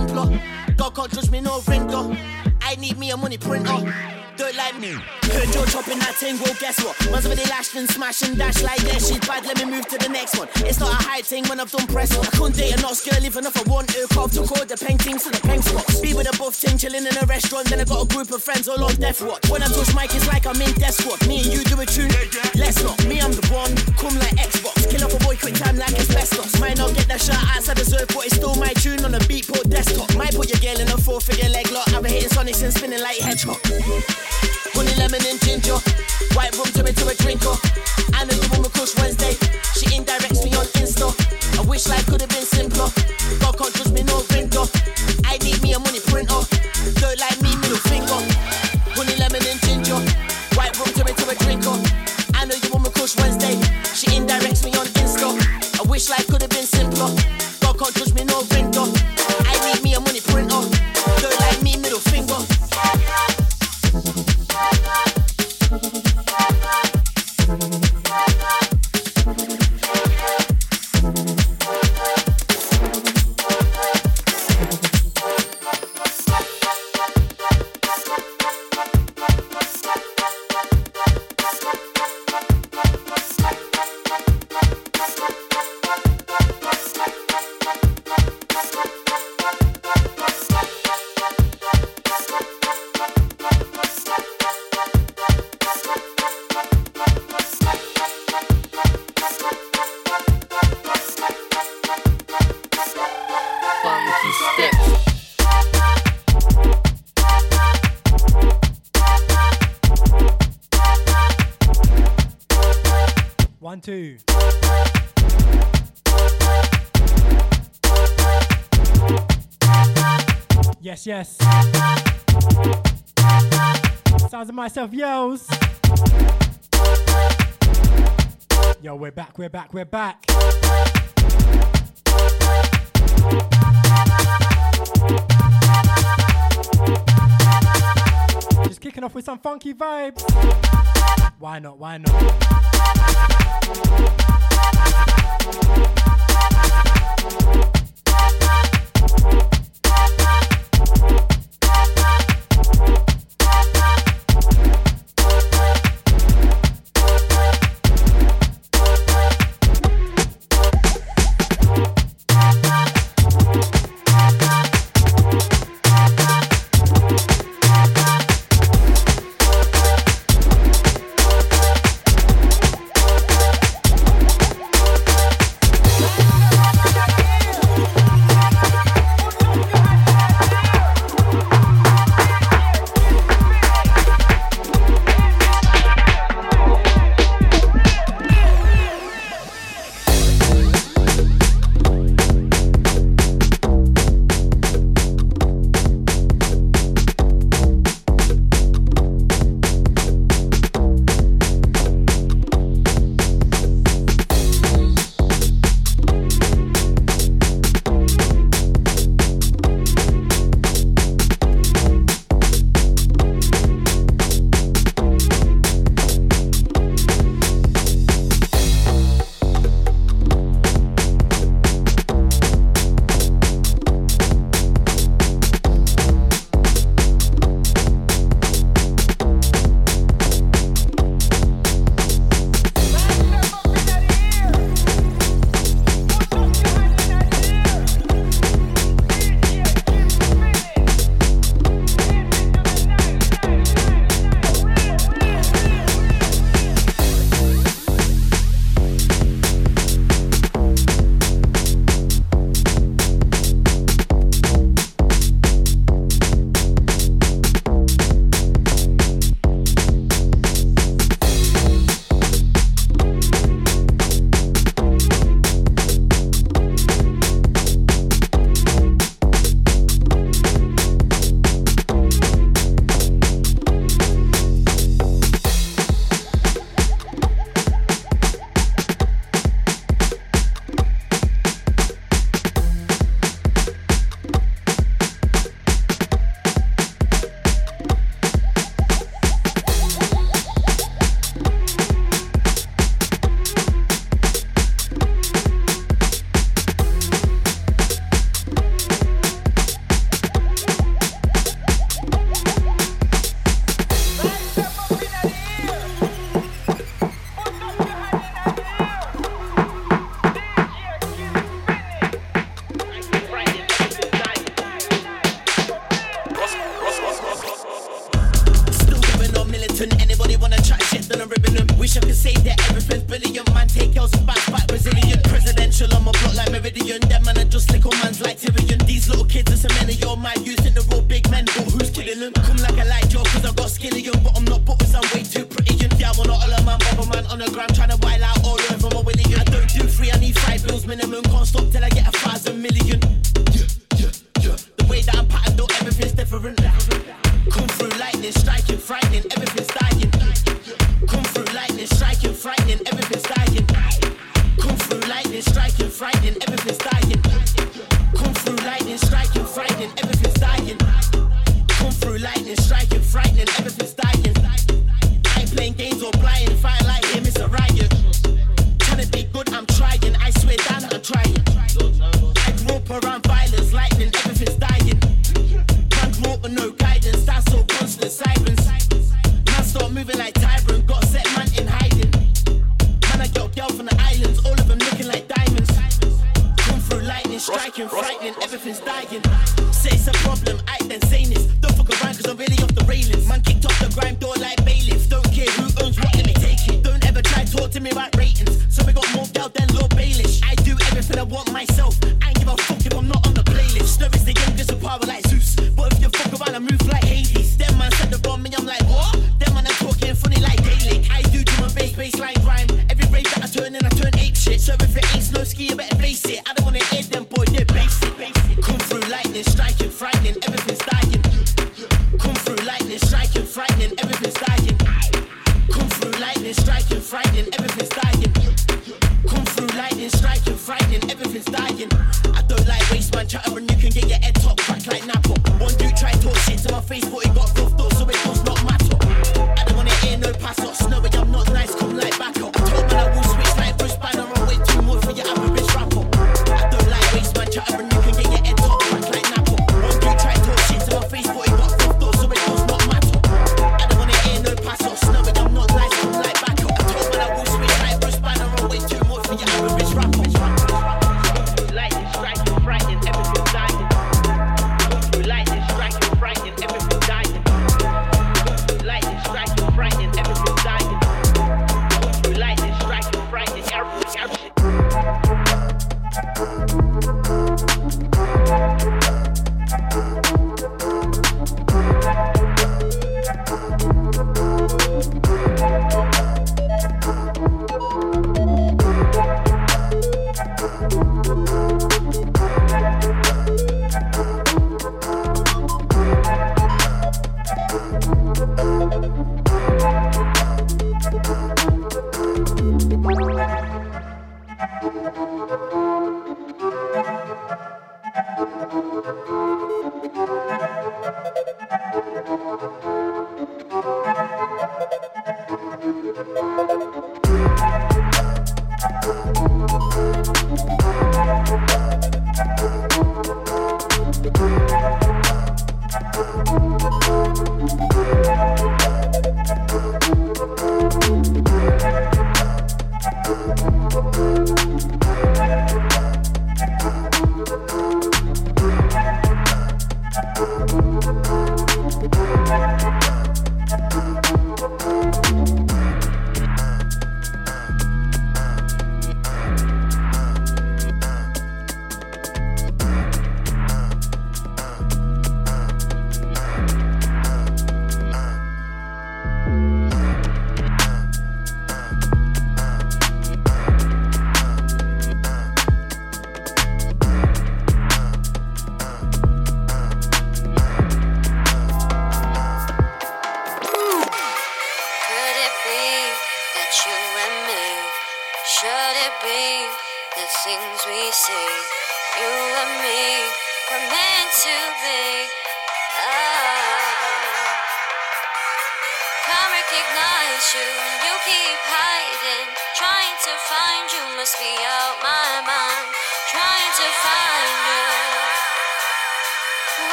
simpler. God can't judge me, no ringer. I need me a money printer don't like me. Heard you chopping that thing, well, guess what? Once I've lashed and smash and dash like that, she's bad, let me move to the next one. It's not a high thing when I've done press. I couldn't date a Knox girl even if I want to. Carve to call the paintings to the pen spots. Be with a buff ting chilling in a restaurant, then I got a group of friends all on death watch. When I touch mic, it's like I'm in death squad. Me and you do a tune, let's not. Me, I'm the one, come like Xbox. Kill off a boy quick time like it's best asbestos. Might not get that shot outside the deserve, but it's still my tune on a beat put desktop. Might put your girl in a four figure leg lock. I've been hitting sonics and spinning like hedgehog. Honey, lemon, and ginger. White rum to a drinker. I know you woman Kush Wednesday. She indirects me on Insta. I wish life could have been simpler. We're back, we're back. Just kicking off with some funky vibes. Why not? Why not?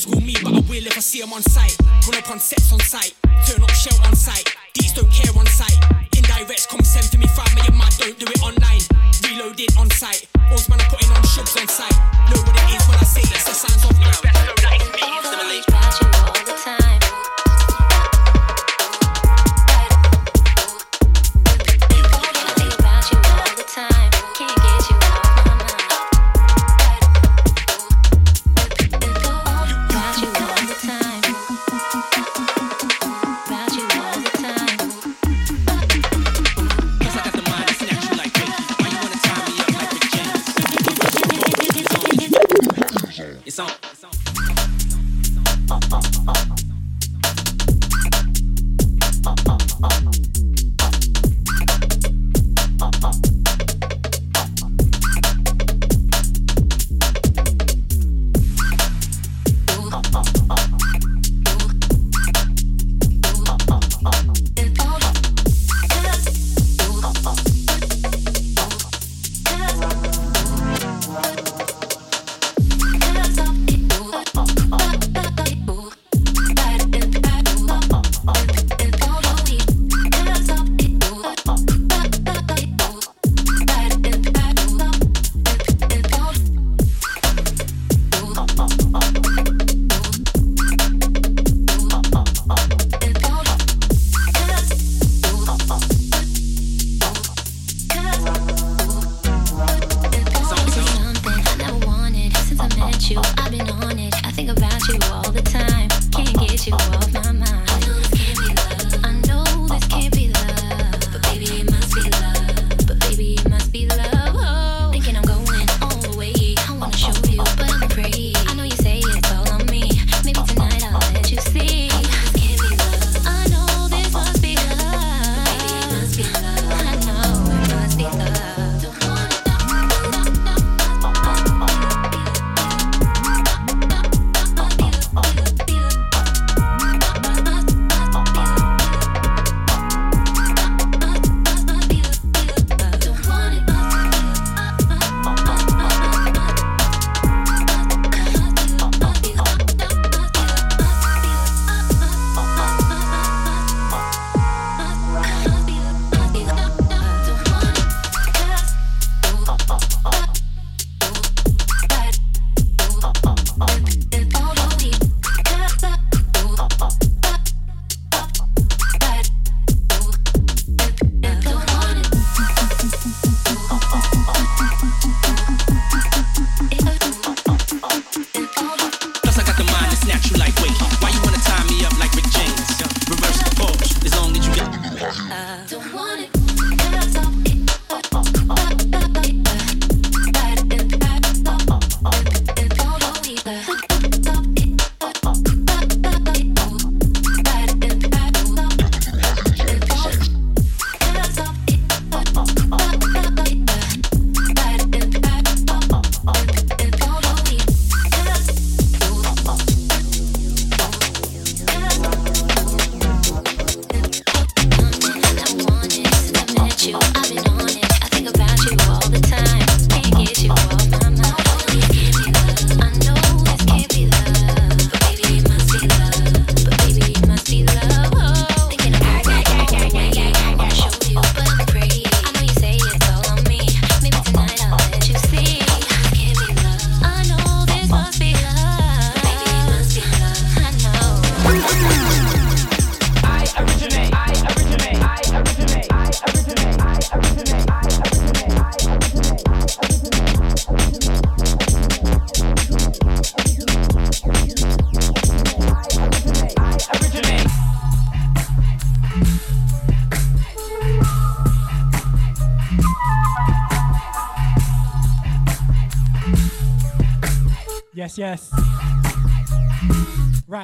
school me, but I will if I see him on sight. Run up on sets on sight, turn up shell on sight. These don't care on sight. Indirects come send to me, fam, me and mad, don't do it online. Reloaded on site, all's man I'm putting on shubs on site. Know what it is when I say it's the signs of the best. Know that me, it's the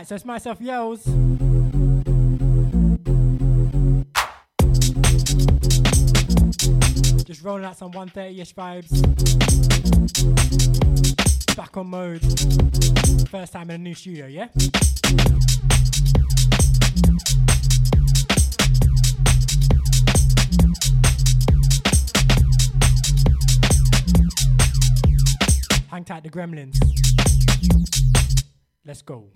So it's myself, Yelz. Just rolling out some 130-ish vibes. Back on mode. First time in a new studio, yeah? Hang tight the gremlins. Let's go.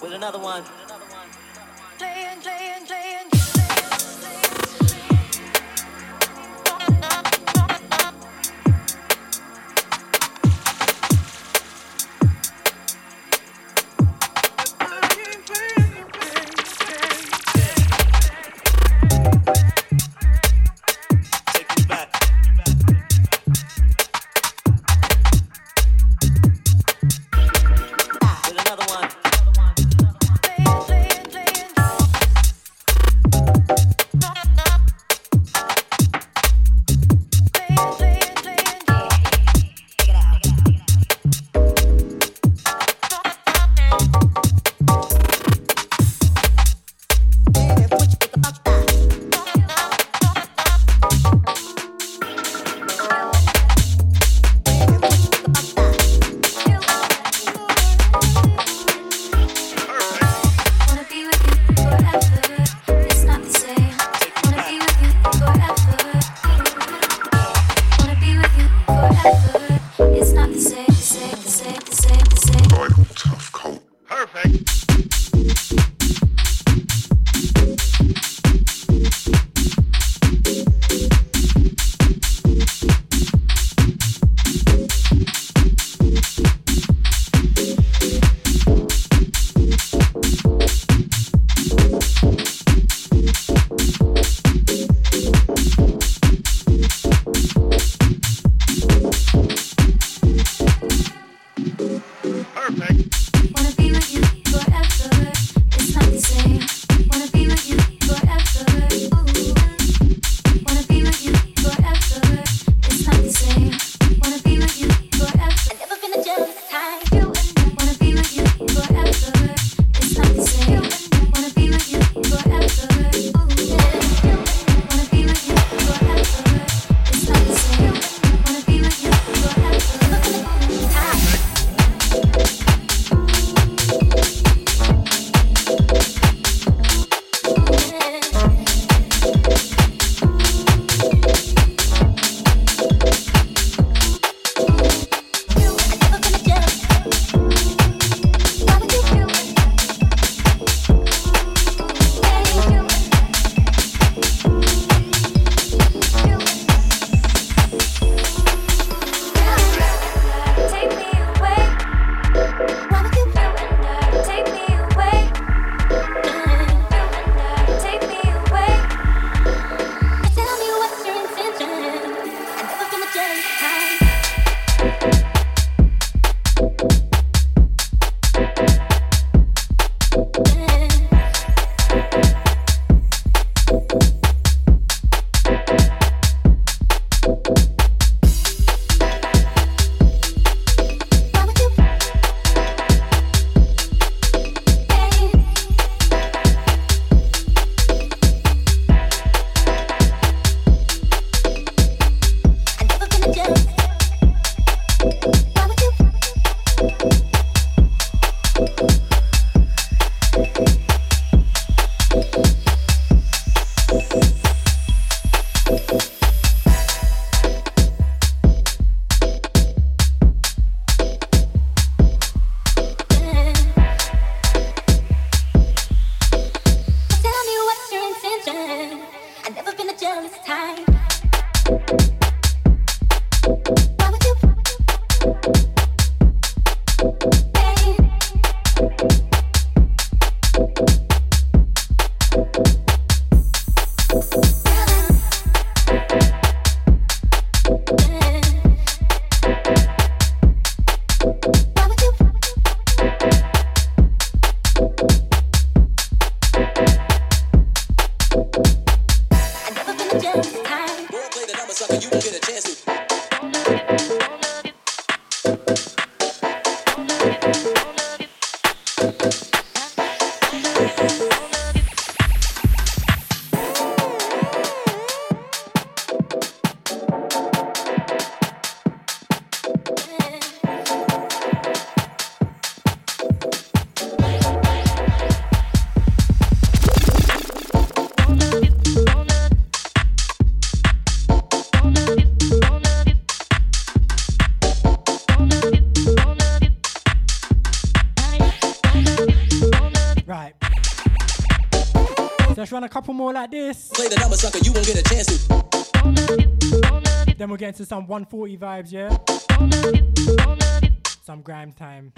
with another one. couple more like this. Play the number, sucker, you won't get a chance to. Then we'll get into some 140 vibes, yeah? Some grime time.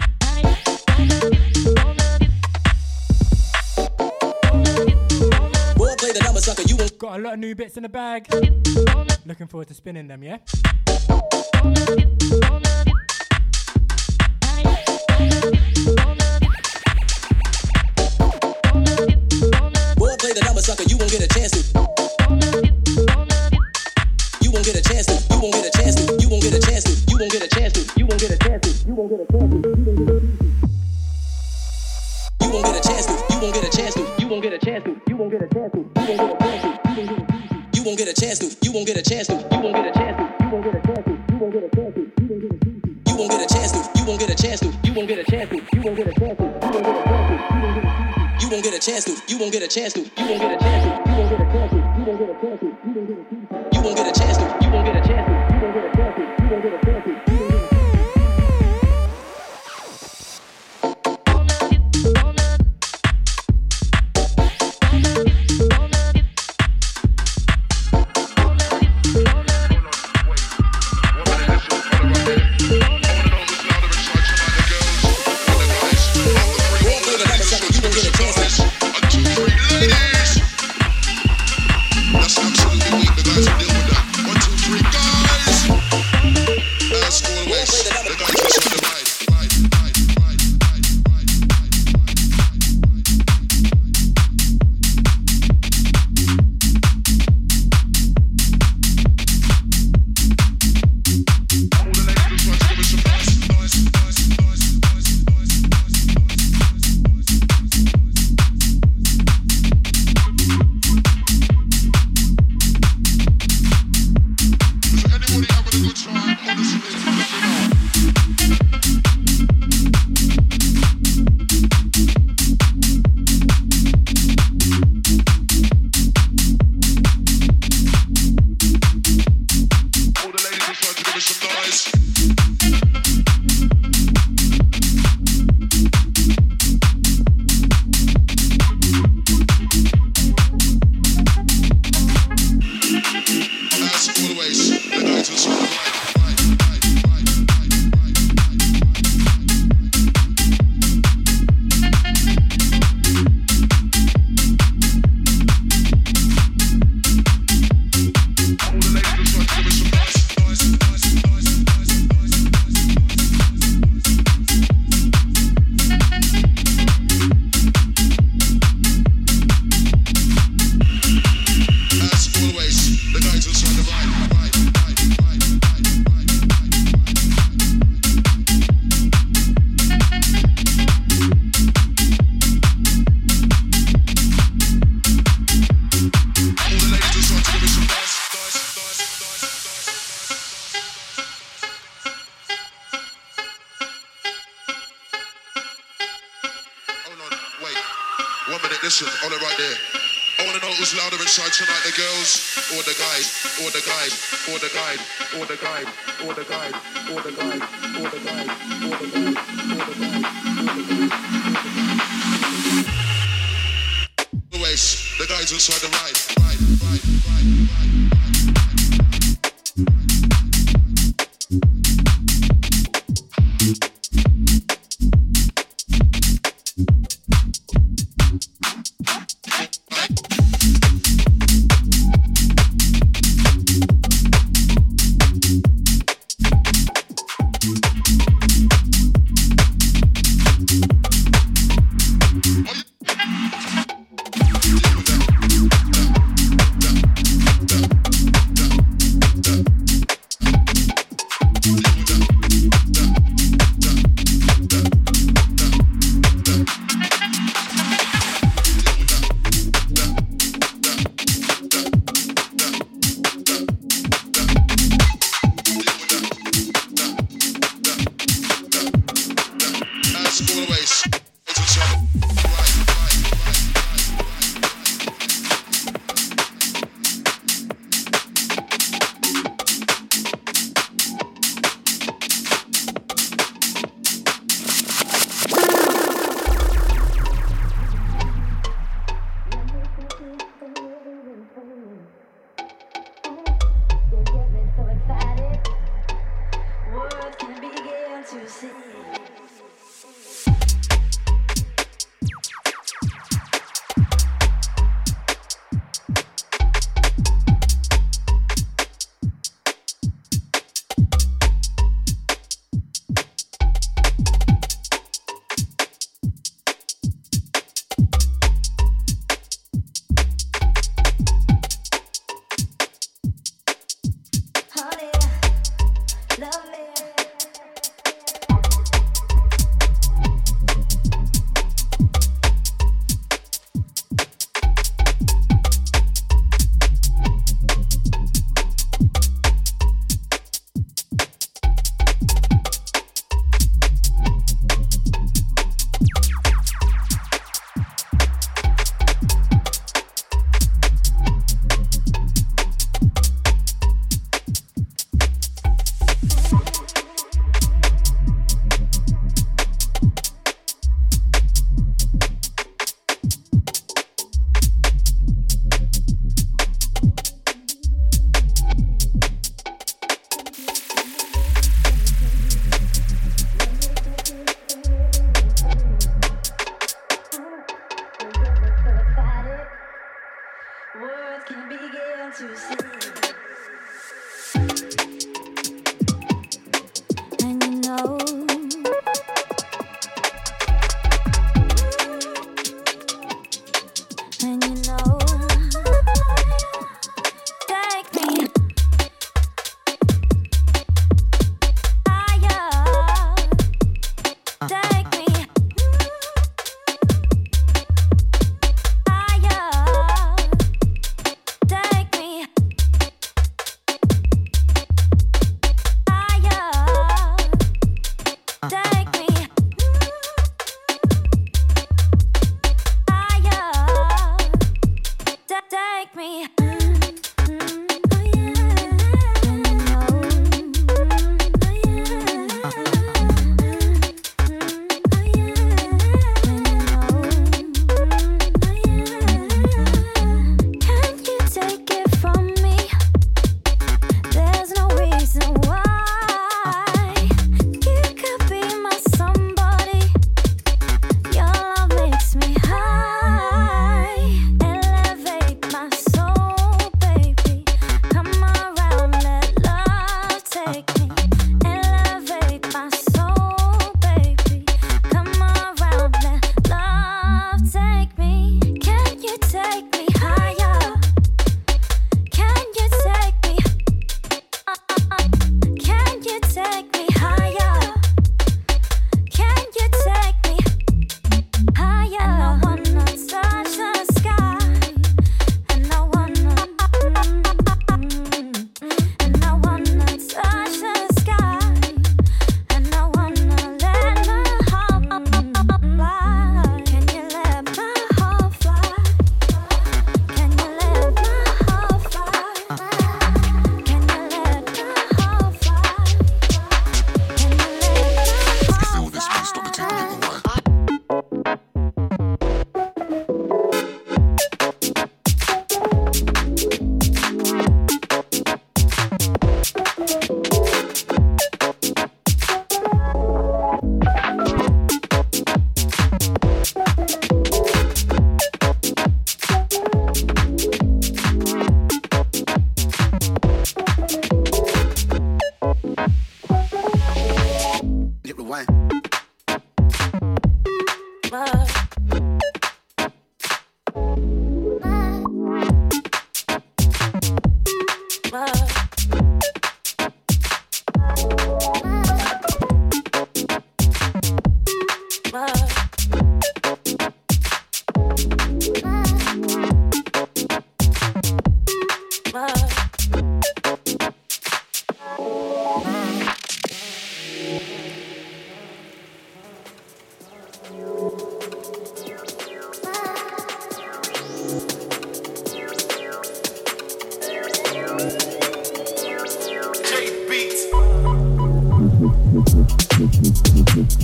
We'll play the number, sucker, you won't. Got a lot of new bits in the bag. Looking forward to spinning them, yeah?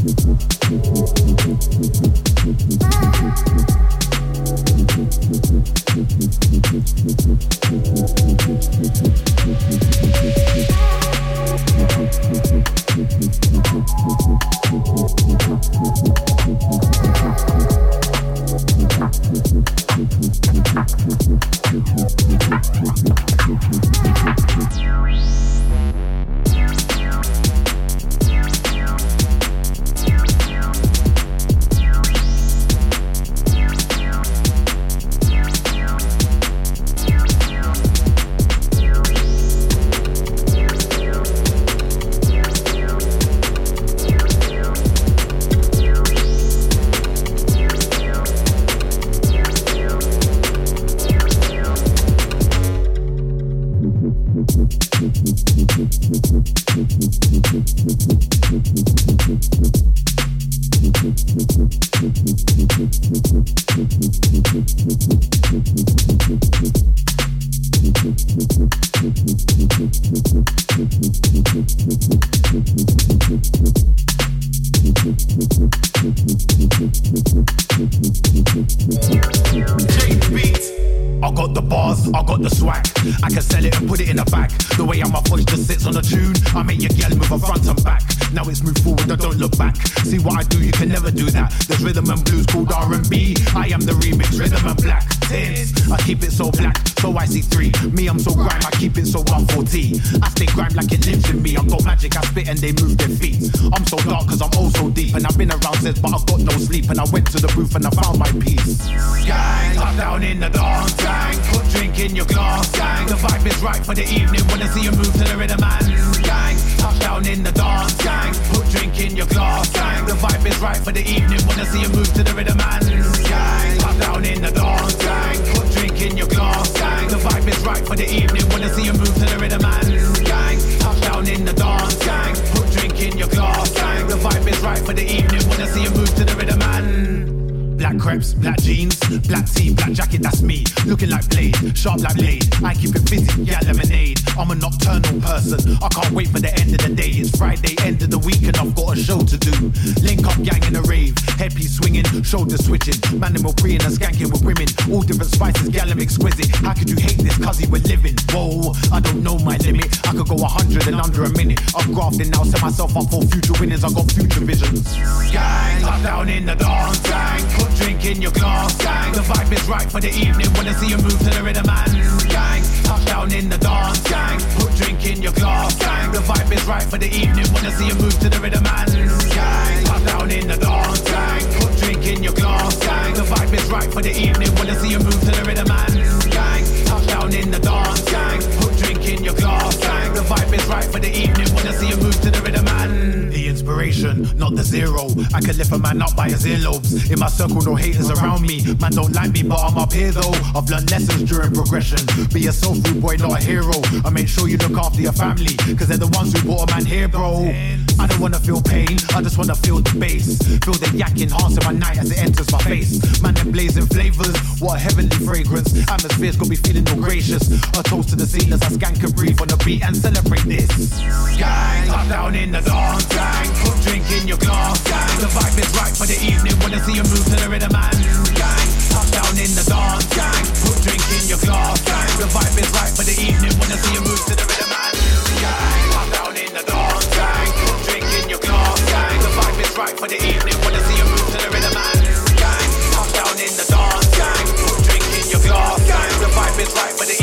Thank. ones who brought man here, bro. I don't wanna feel pain, I just wanna feel the bass. Feel the yak enhancing my night as it enters my face. Man, them blazing flavors, what a heavenly fragrance. Atmosphere's got me feeling all gracious. A toast to the scene as I skank and breathe on the beat and celebrate this. Gang, up down in the dance, gang. Put drink in your glass, gang. The vibe is right for the evening, wanna see you move to the rhythm, man. Gang, up down in the dance, gang. Put drink in your glass, gang. The vibe is right for the evening, wanna see you move to the rhythm, man. Gang. right for the evening. Wanna see you move to the rhythm and gang. Hop down in the dance, gang. Drinking your glass, gang. The vibe is right for the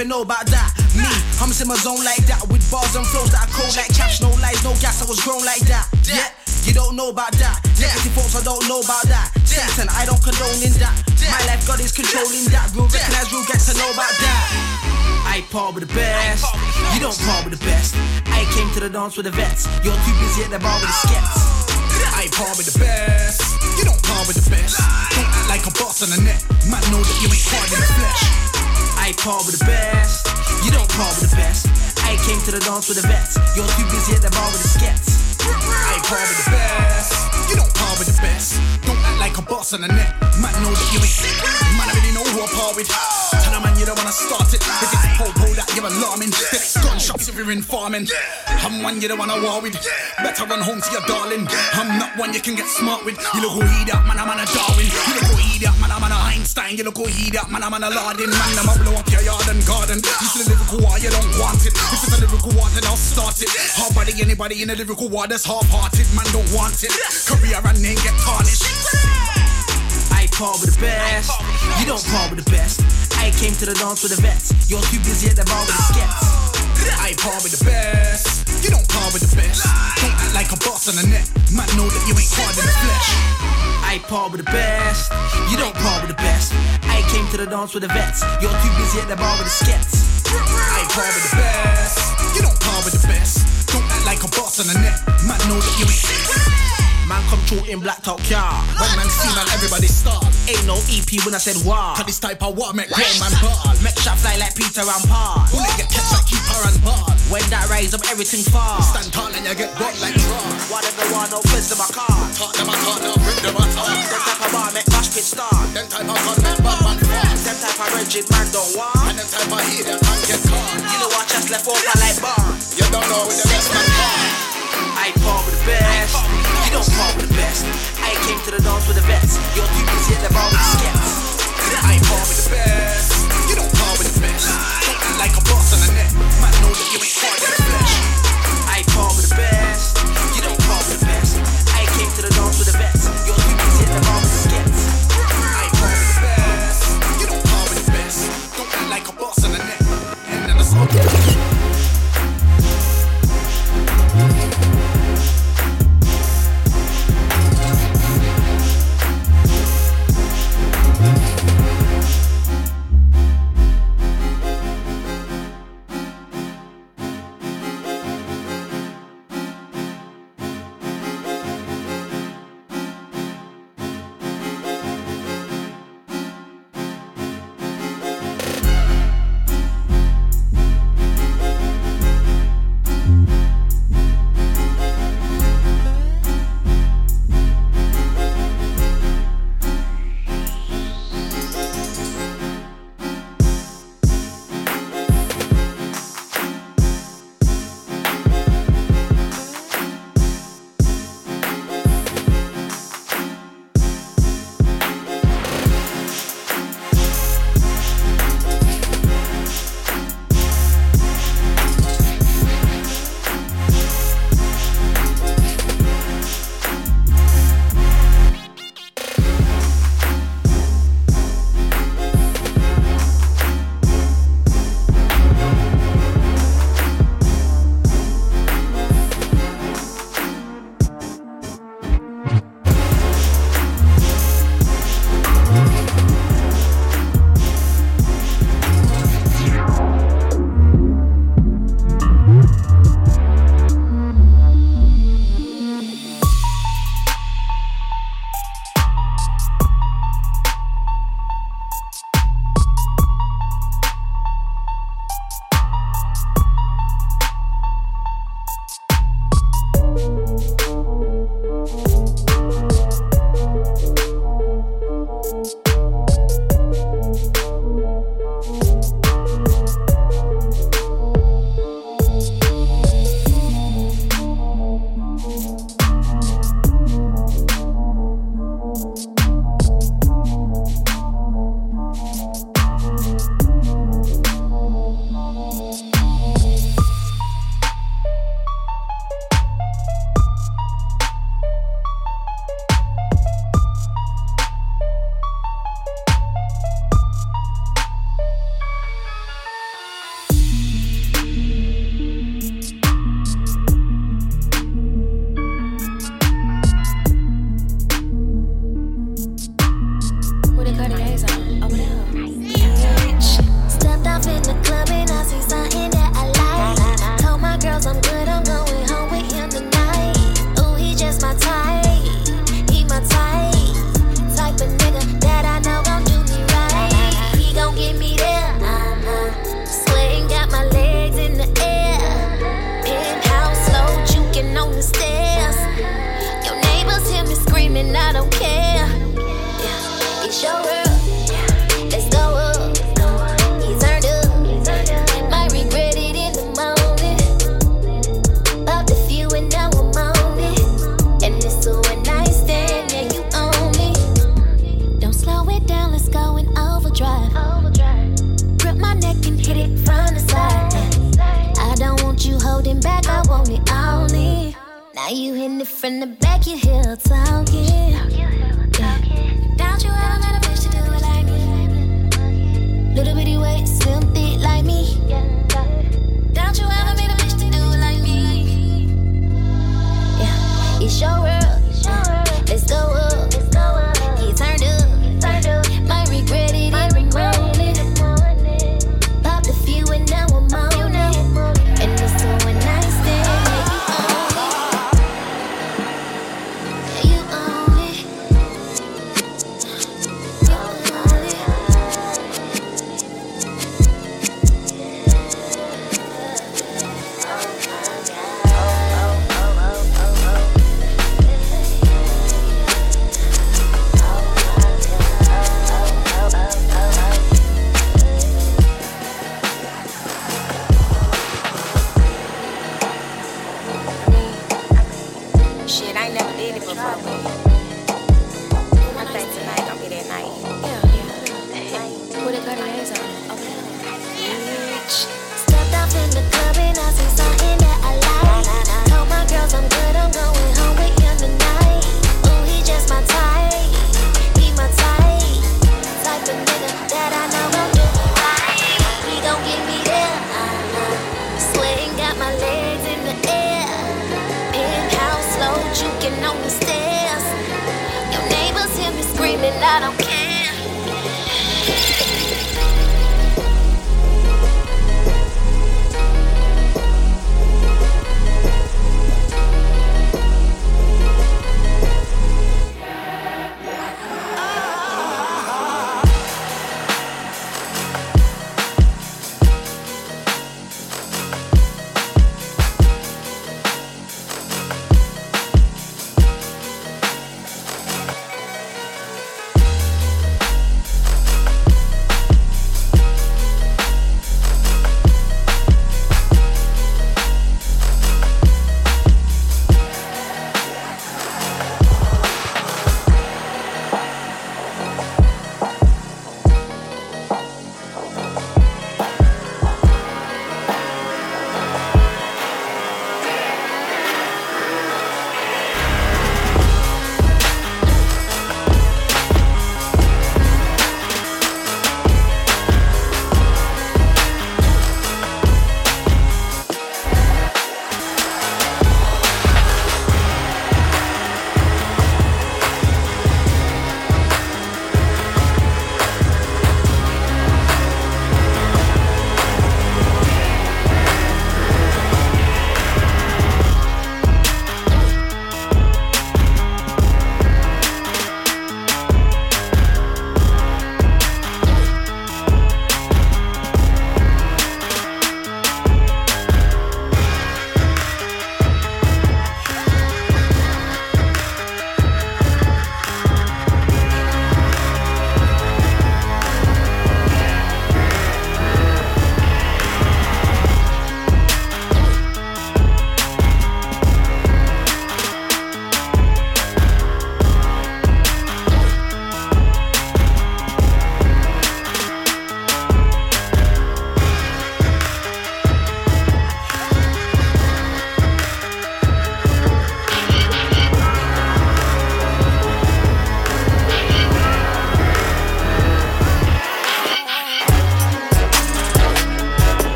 even know about that. Me, I'm in my zone like that with bars and flows that I code like cash, no lies, no gas. I was grown like that. Yeah, you don't know about that. Yeah, folks, I don't know about that. Satan, I don't condone in that. My life, God is controlling that. Real recognize, real get to know about that. I par with the best. You don't par with the best. I came to the dance with the vets. You're too busy at the bar with the skets. I par with the best. You don't par with the best. Don't act like a boss on the net. Man know that you ain't hard in the flesh. I par with the best. You don't par with the best. I came to the dance with the vets. You're too busy at the bar with the skets. I par with the best. You don't par with the best. Don't act like a boss on the net. Man know that you ain't. Man, I really know who I par with. Tell a man you don't wanna start it. If it's po po that you're alarming. Then it's gunshots if you're in farming. I'm one you don't wanna war with. Better run home to your darling. I'm not one you can get smart with. You look who he that man, I'm on a Darwin. You look who he that man, I'm on a Einstein. You look who he that man, I'm on a Lardin. Man, I'ma blow up your yard and garden. You see the lyrical war, you don't want it. If it's a lyrical war, then I'll start it. Hard body, anybody in a lyrical war that's half-hearted. Man, don't want it. Career and name get tarnished. I par with the best. You don't par with the best. I came to the dance with the vets. You're too busy at the bar with the skets. Oh. I par with the best. You don't par with the best. Don't act like a boss on the net. Man, know that you ain't hard in the flesh. I par with the best. You don't par with the best. I came to the dance with the vets. You're too busy at the bar with the skets. I par with the best. You don't par with the best. Don't act like a boss on the net. Man, know that you ain't. Man in black top car. When man see man, everybody start. Ain't no EP when I said wow. Cause this type of war make grown man ball. Make shot fly like Peter and Paul. When they get catch like keeper and ball. When that rise up, everything fall. Stand tall and you get bought like draw. Whatever want, no fizz in my car. Talk them a talk, now bring them a talk. Them type of bar make mosh pit start. Them type of gun make bad man fall. Them type of rigid man don't want. And them type of heat, them man get caught. You know what chest left open like bar. You don't know with the best man fall. I par with the best. You don't par with the best. I came to the dance with the. You're too busy at the bar with the skets. I par with the best. You don't par with the best. Don't act like a boss on the net. Man, know that you ain't hard in the flesh.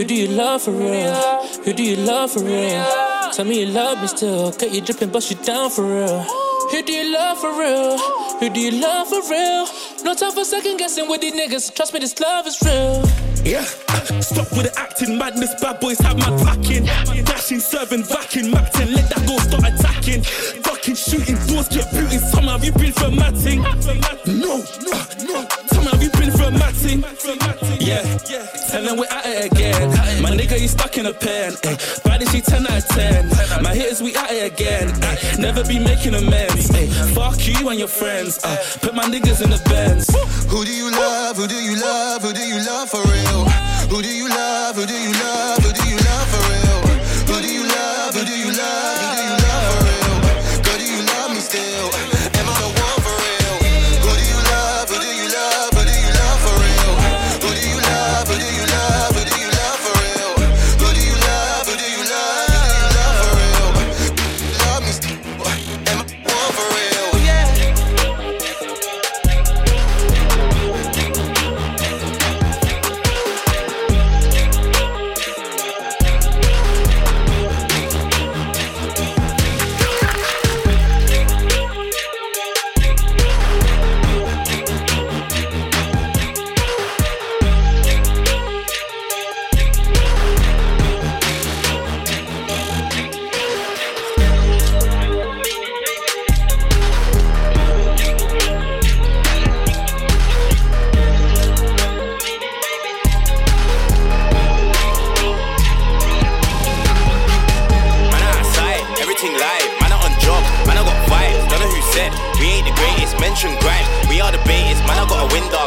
Who do you love for real? Who do you love for real? Tell me you love me still. Get you dripping, bust you down for real. Who do you love for real? Who do you love for real? No time for second guessing with these niggas. Trust me, this love is real. Yeah, stop with the acting madness. Bad boys have mad packing. Dashing, serving, vacuum, macking. Let that go, start attacking. Fucking shooting, doors get booting. Somehow you been for matting. No, for matting. Yeah, tell them we're at it again. My nigga, you stuck in a pen. Eh. Body, she 10 out of 10. My hitters, we at it again. Eh. Never be making amends. Eh. Fuck you and your friends. Uh, put my niggas in the bends. Who do you love? Who do you love? Who do you love for real? Who do you love? Who do you love? Who do you love for real? Who do you love? Who do you love? Who do you love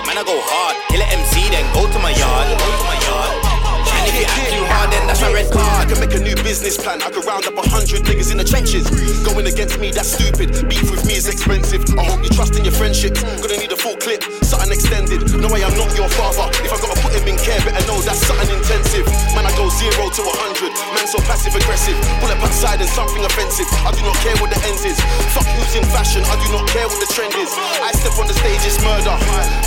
man I go hard. Kill a MC, then go to my yard. Go to my yard. I can make a new business plan. I could round up a hundred niggas in the trenches. Going against me, that's stupid. Beef with me is expensive. I hope you trust in your friendship. Gonna need a full clip, something extended. No way, I'm not your father. If I gotta put him in care, better know that's something intensive. Man, I go zero to a hundred. Man, so passive aggressive. Pull up outside and something offensive. I do not care what the ends is. Fuck who's in fashion. I do not care what the trend is. I step on the stage, it's murder.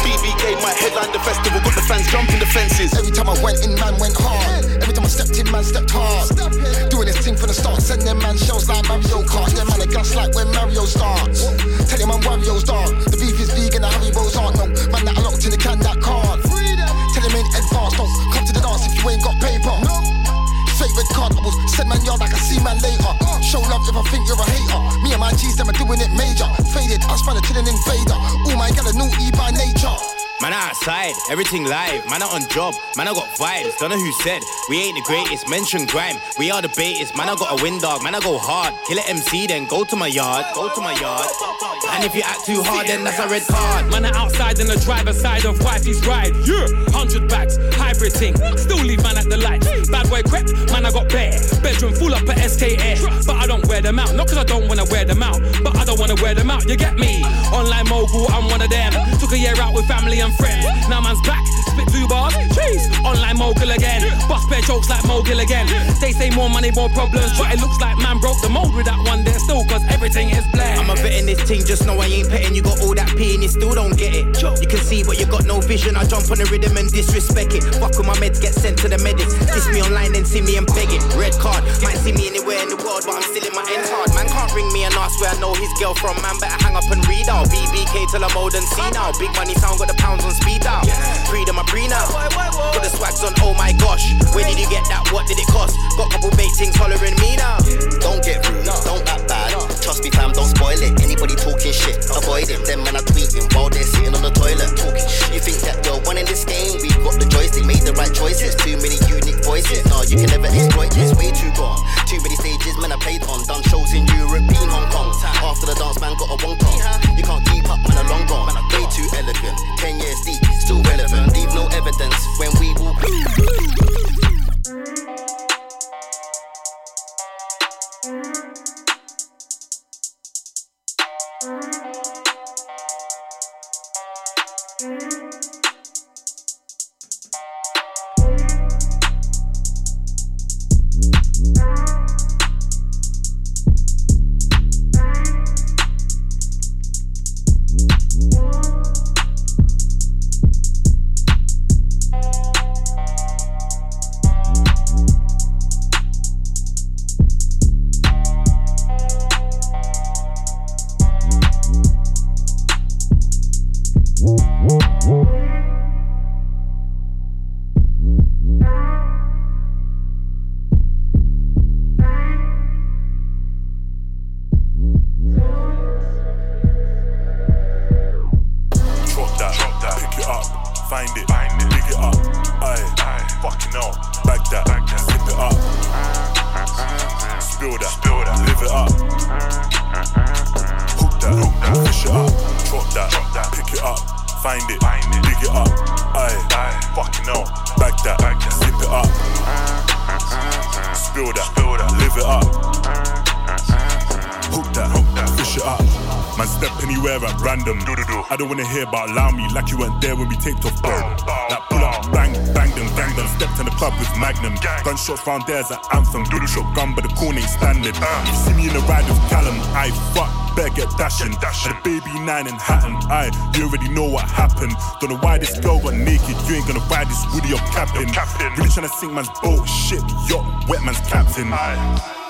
BBK my headline the festival. Got the fans jumping the fences. Every time I went in, man went hard. Every time I stepped in, man stepped hard. Doing this thing from the start, send them man shells like Mario Kart. Yeah, man, a gas like when Mario starts. Tell him I'm Wario's dog. The beef is vegan, the Haribo's aren't no. Man, that I locked in the can, that card. Tell him in advance, don't come to the dance if you ain't got paper. Straight red card, I will send man yard like I see man later. Show love if I think you're a hater. Me and my G's, them are doing it major. Faded, I spun a chillin' invader. All my gal are naughty by nature. Man outside, everything live. Man on job, man I got vibes. Don't know who said we ain't the greatest. Mention grime, we are the baitest. Man I got a win dog, man I go hard. Kill a MC, then go to my yard. Go to my yard. And if you act too hard, then that's a red card. Man, I outside in the driver's side of wifey's ride. Yeah, hundred bags, hybrid thing. Still leave man at the lights. Bad boy crept, man, I got bare. Bedroom full up at SK But I don't wear them out. Not cause I don't wanna wear them out, but I don't wanna wear them out. You get me? Online mogul, I'm one of them. Took a year out with family and friends. Now man's back, spit two bars. Jeez, online mogul again. Bust bare jokes like mogul again. They say more money, more problems. But it looks like man broke the mold with that one there still, cause everything is black. I'm a bit in this thing, just know I ain't petting. You got all that pain, and you still don't get it. You can see, but you got no vision. I jump on the rhythm and disrespect it. Fuck with my meds, get sent to the medics. Diss me online, then see me and beg it. Red card, might see me anywhere in the world, but I'm still in my ends hard. Man can't ring me and ask where I know his girl from. Man better hang up and read out. BBK till I'm old and see now. Big money sound, got the pounds on speed out. Freedom, I pre now. Got the swags on, oh my gosh. Where did you get that? What did it cost? Got couple bait things hollering me now. Don't get rude, don't act bad. Trust me, fam, don't spoil it. Anybody talking shit, avoid him. Them man are tweeting while they're sitting on the toilet talking shit. You think that you're one in this game? We've got the joystick, made the right choices. Too many unique voices. No, you can never exploit this. Way too gone. Too many stages, man, I played on. Done shows in Europe, been Hong Kong. After the dance, man, got a wong tong. You can't keep up, man, a long gone. Way too elegant. Ten years deep, still relevant. Leave no evidence when we walk. Bye. Round there as an anthem. Doodle shot gun, but the corner ain't standing. You uh. see me in the ride with Callum. I fuck, better get dashing. Had a baby nine in Hatton. I, you already know what happened. Don't know why this girl got naked. You ain't gonna ride this woody up captain. captain. Really tryna sink man's boat, shit, yacht, wet man's captain. I,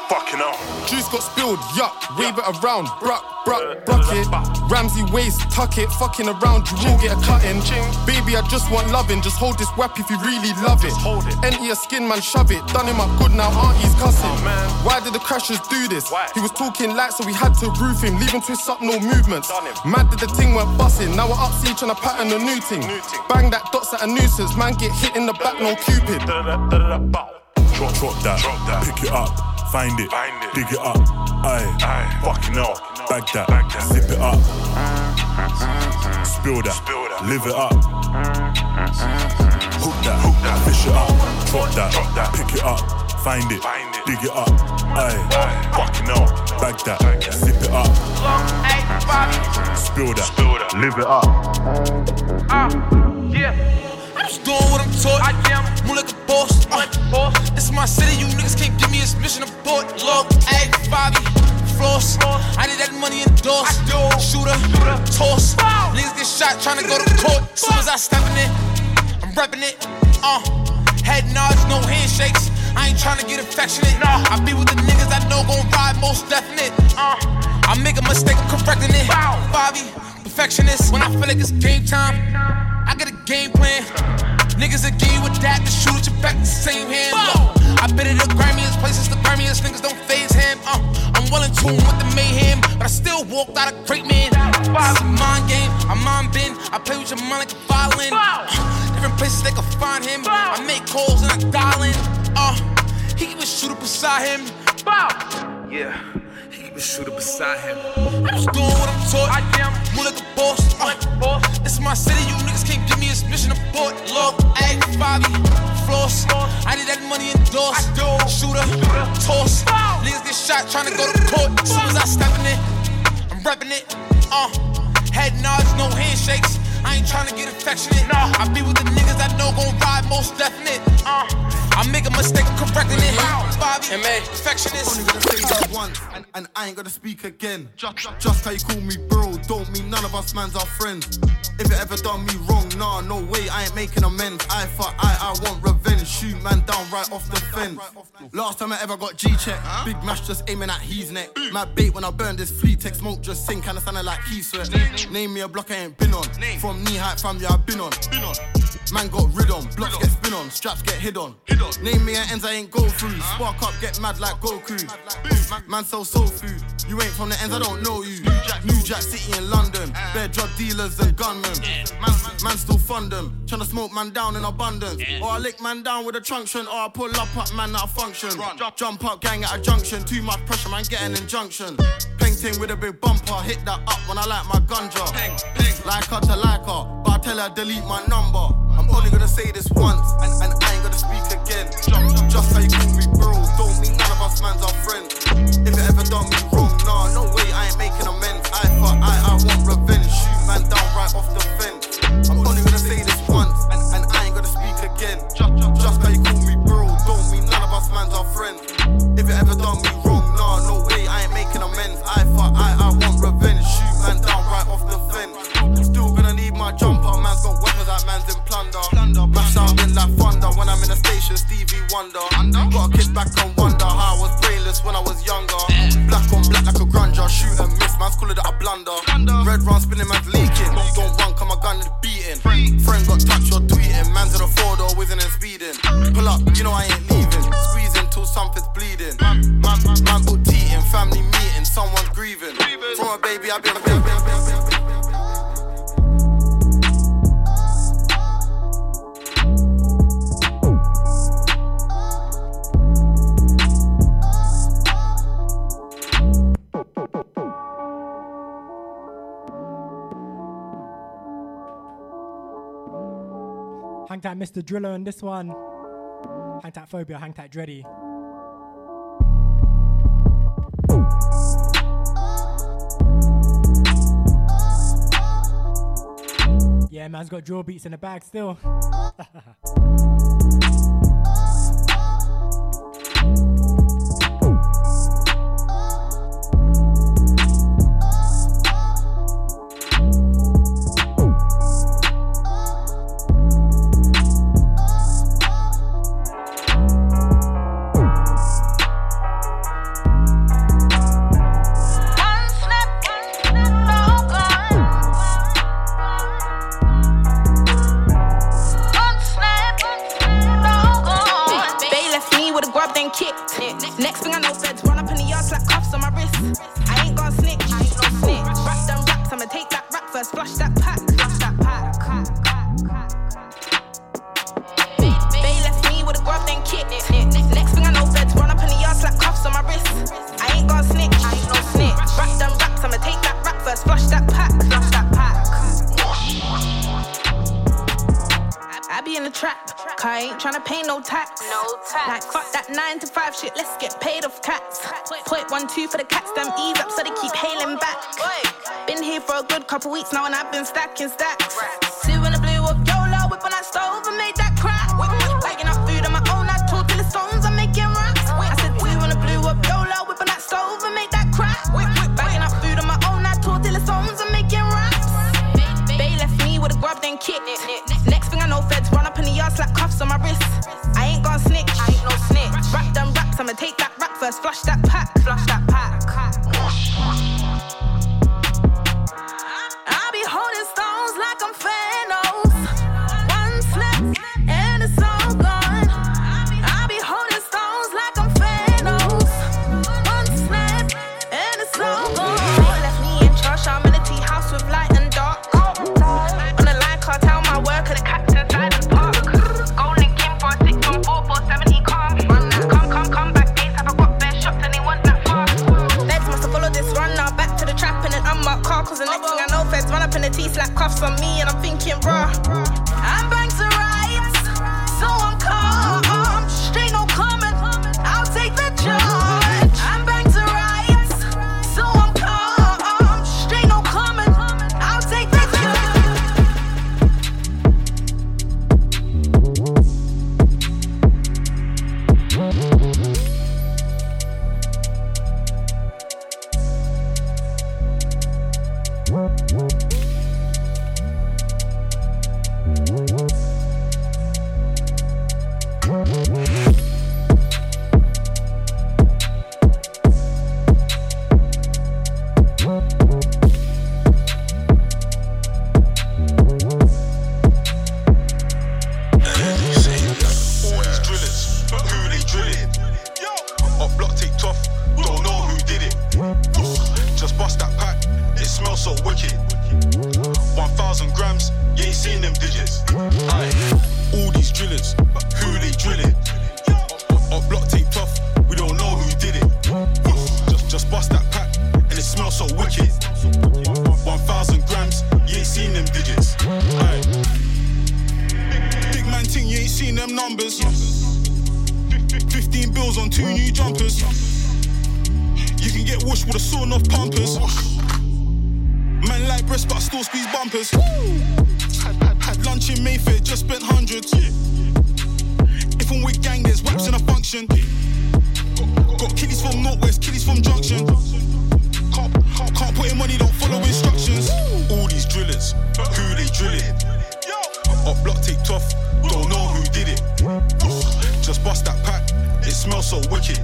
fucking up. Juice got spilled, yuck, wave it around, bruck, bruck, bruck it. Ramsey waist, tuck it, fucking around, you will get a cutting. Baby, I just want loving, just hold this wap if you really love it. Hold it. Enter your skin, man, shove it. Done him up good now, auntie's cussing. Oh, Why did the crashers do this? He was talking light, so we had to roof him, leave him twist up, no movements. Mad that the ting went busting, now we're up sea trying to pattern a new ting. Bang that dots at a nuisance, man get hit in the back, no cupid. Drop, drop that, drop that, pick it up, find it, find it, dig it up, aye, aye, fucking hell, bag that, bag that, zip it up, spill that, spill that, live it up, hook that, hook that, fish it up, drop that, drop that, pick it up, find it, find it, dig it up, aye, aye, fucking hell, bag that, bag that, zip it up, spill that, spill that, live it up. Yeah. I'm just doing what I'm taught. I am. Move like a boss. Uh, It's my city. You niggas can't give me this mission. Abort. Look, hey, Bobby. Floss. I need that money endorsed. Shooter. Toss. Niggas get shot trying to go to court. Soon as I step in it, I'm repping it. Uh, head nods, no handshakes. I ain't trying to get affectionate. Nah, I be with the niggas I know gon' ride most definite. Uh, I make a mistake, I'm correcting it. Bobby, perfectionist. When I feel like it's game time, I get a game plan. Niggas again with that to shoot you back the same hand. Look, I been at the grimiest places, the grimiest niggas don't phase him. Uh, I'm well in tune with the mayhem, but I still walked out a great man. It's a mind game, I'm mind bend. I play with your mind like a violin. Uh, different places they can find him. I make calls and I dial in. Uh, he keep a shooter beside him. Yeah. He keep shooter beside him. I'm just doing what I'm taught. I am. Move like a boss. Uh, it's my city. You niggas can't give me this mission abort. Look, hey, Bobby. Floss. I need that money endorsed. Shooter. Toss. Niggas get shot trying to go to court. As soon as I step in it, I'm repping it. Uh, head nods, no handshakes. I ain't trying to get affectionate. Nah. I be with the niggas I know gon' ride most definite. Uh, I make a mistake, I'm correcting it. Bobby, perfectionist. Only gonna say that once, and, and I ain't gonna speak again. Just, just how you call me bro, don't mean none of us mans are friends. If it ever done me wrong, nah, no way, I ain't making amends. I for I, I want revenge. Shoot man down right off the fence. Last time I ever got G check, big mash just aiming at his neck. My bait when I burn this flea tech smoke just sink, kinda sounding like he sweat. Name me a block I ain't been on. From knee height fam, yeah, I've been on. been Man got rid on, blocks get spin on, straps get hid on. Hid on. Name me an ends I ain't go through. Spark up, get mad like Goku. Man sell soul food. You ain't from the ends, I don't know you. New Jack City in London. Bare drug dealers and gunmen. Man, man still fund them. Tryna smoke man down in abundance. Or I lick man down with a trunction. Or I pull up up man out of function. Jump up gang at a junction. Too much pressure, man, get an injunction. Painting with a big bumper. Hit that up when I like my ganja. Like her to like her. But I tell her delete my number. I'm only gonna say this once, and, and I ain't gonna speak again. Just, just how you call me bro, don't mean none of us mans are friends. If it ever done me wrong, nah, no way, I ain't making amends. I for I, I want revenge. Shoot man down right off the fence. I'm only gonna say this once, and, and I ain't gonna speak again. Just, just how you call me bro, don't mean none of us mans are friends. If it ever done me wrong, nah, no way, I ain't making amends. I for I, I wonder when I'm in a station, Stevie Wonder. Under? Got a kid back on wonder how I was brainless when I was younger. Black on black like a grunger, shoot and miss, man's calling it a blunder. Red round spinning, man's leaking. Don't run, come my gun is beating. Friend got touched, you're tweeting. Man's in a four door, whizzing and speeding. Pull up, you know I ain't leaving. Squeezing till something's bleeding. Man, man, man, man put tea in, family meeting, someone's grieving. From a baby, I've been a baby. Hang tight, Mr. Driller on this one. Hang tight, Phobia, hang tight, Dreddy. Yeah, man's got draw beats in the bag still. Got kiddies from Northwest, kiddies from Junction. Can't, can't put in money, don't follow instructions. All these drillers, who they drilling? Up block taped off, don't know who did it. Just bust that pack, it smells so wicked.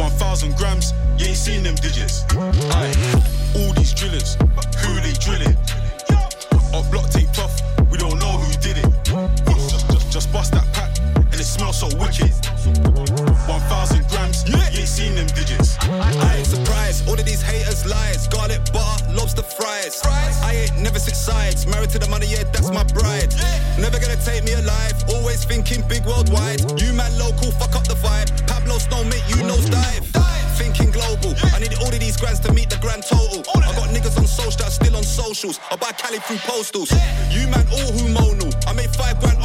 1,000 grams, you ain't seen them digits. Aye. All these drillers, who they drilling? Up block taped off, we don't know who did it. Just, just, just bust that pack, and it smells so wicked. money, yeah, that's my bride. Never gonna take me alive, always thinking big worldwide. You man local, fuck up the vibe. Pablo Snow mate, you nose dive. Thinking global, I need all of these grands to meet the grand total. I got niggas on social, still on socials. I buy Cali through postals. You man all hormonal, I made five grand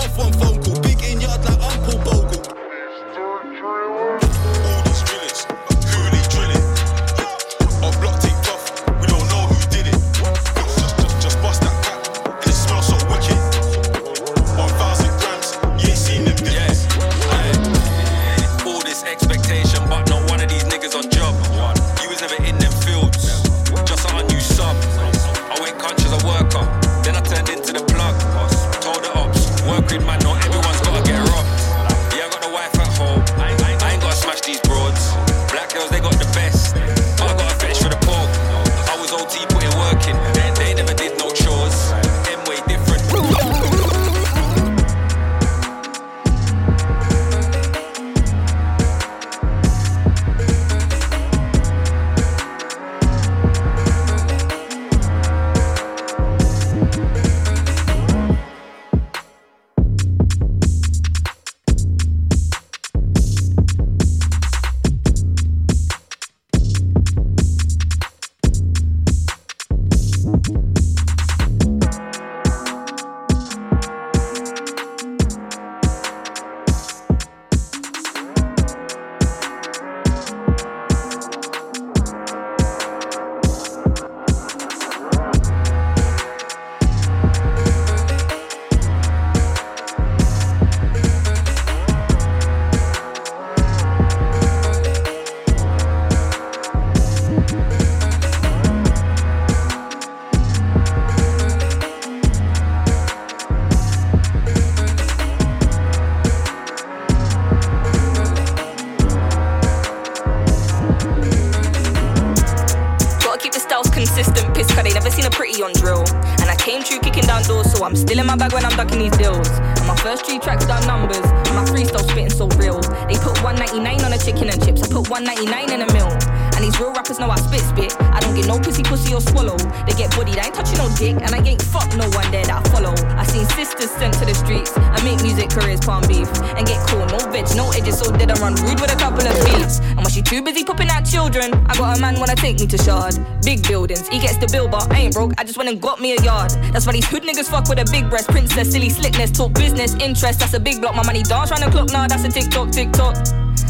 just went and got me a yard. That's why these hood niggas fuck with a big breast, princess, silly slickness, talk business, interest, that's a big block. My money dance round the clock, nah, that's a TikTok, TikTok.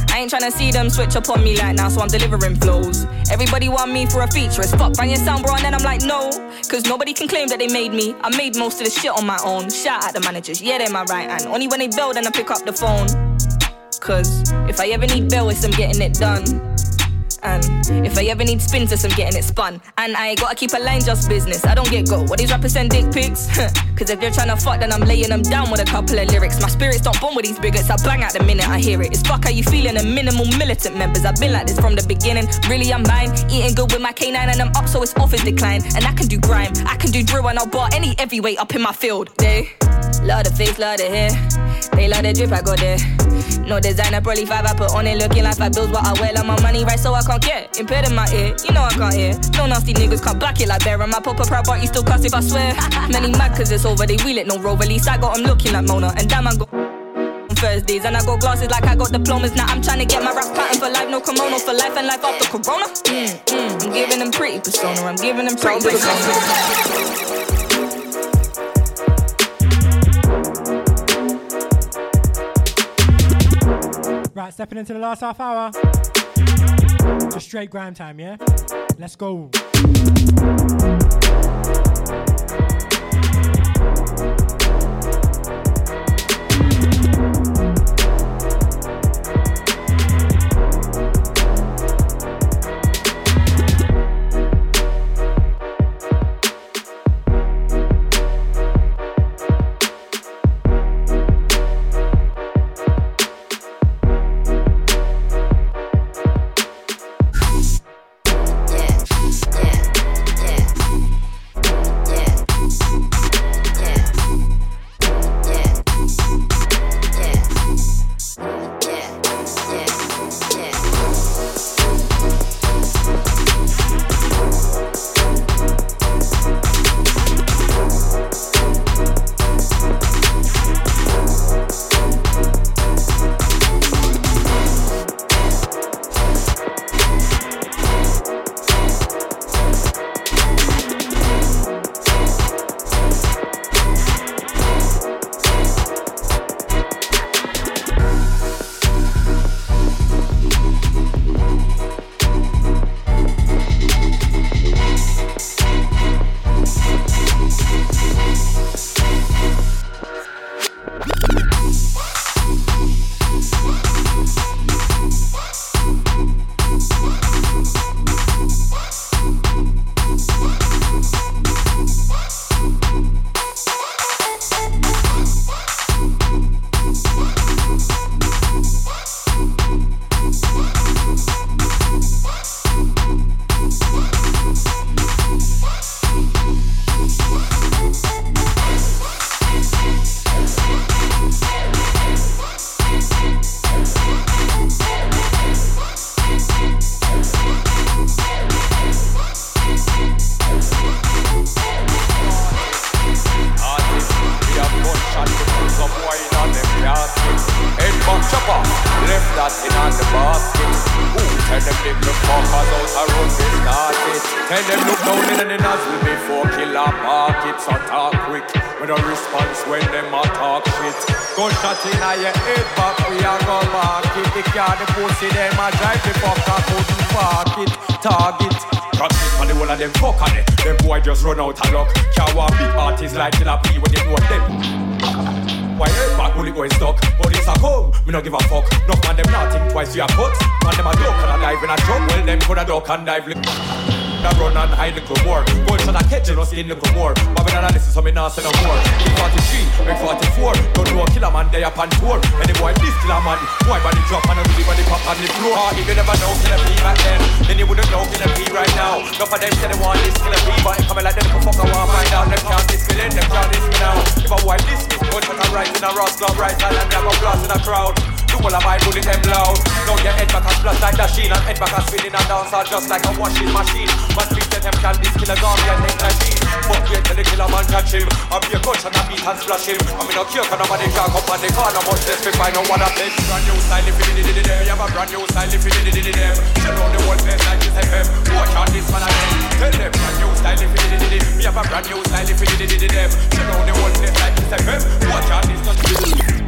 I ain't tryna see them switch up on me like now, so I'm delivering flows. Everybody want me for a feature. It's fuck, find your sound, bro, and then I'm like, no. Cause nobody can claim that they made me. I made most of the shit on my own. Shout out the managers, yeah, they're my right hand. Only when they bail, then I pick up the phone. Cause if I ever need bail, it's I'm getting it done. And if I ever need spins, it's I'm getting it spun. And I gotta keep a line just business. I don't get go. What these rappers send dick pics? Cause if they're trying to fuck, then I'm laying them down with a couple of lyrics. My spirits don't bomb with these bigots. I bang out the minute I hear it. It's fuck how you feeling, and minimal militant members. I've been like this from the beginning. Really, I'm mine. Eating good with my K9 and I'm up, so it's off his decline. And I can do grime, I can do drill, and I'll bar any heavyweight up in my field. They love the face, love the hair. They love the drip, I got there. No designer, probably five I put on it, looking like five bills, but I wear like my money right, so I can't get impaired in my ear. You know I can't hear. No nasty niggas can't back it like bear. And my pop a proud, but you still cuss if I swear. Many mad cause it's over, they wheel it, no roll release. I got them looking like Mona, and damn, I got on Thursdays, and I got glasses like I got diplomas. Now I'm trying to get my rap pattern for life, no kimono for life and life after Corona. Mm, mm, I'm giving them pretty persona, I'm giving them pretty persona. Right, stepping into the last half hour. Just straight grime time, yeah? Let's go. Of them boy just run out of luck. Can't want big artists like Killa P when they know them. Why eh, head back bullet going stuck? Police are come, me no give a fuck. No man them not think twice for your cuts. Man them a duck and a dive in a truck. Well them could a duck and dive. I run and hide little more. Gunshot a catch you, no skin little more. When I listen, so me not say no more. Big 43, big 44. Don't know a killer man, they up on tour. Any boy this killer man, boy body drop and a really body pop on the floor. Ah, if you never know Killa P back then, then you wouldn't know Killa P right now. Enough of them say they want this Killa P, but it coming like them for fuck I want find out. Them can't me then, them can't diss me now. If a boy this is gunshot a right in a Ross club right hand and them a blast in a crowd. All of my bullet them loud. Now your head back and splash like the sheen and head back and spinning and dance all just like a washing machine. Man speak to them can this killer gone and neck machine. But wait till the killer man catch him. I be a gunshot and I beat and splash him. I mean no care cause nobody can come on the corner much less if I know what I play. Brand new style if you did it them. We have a brand new style if you did it them. Shut down the whole place like this FM. Watch out this man again. Tell them brand new style if you did it We have a brand new style if you did it them. Shut down the whole place like this FM. Watch out this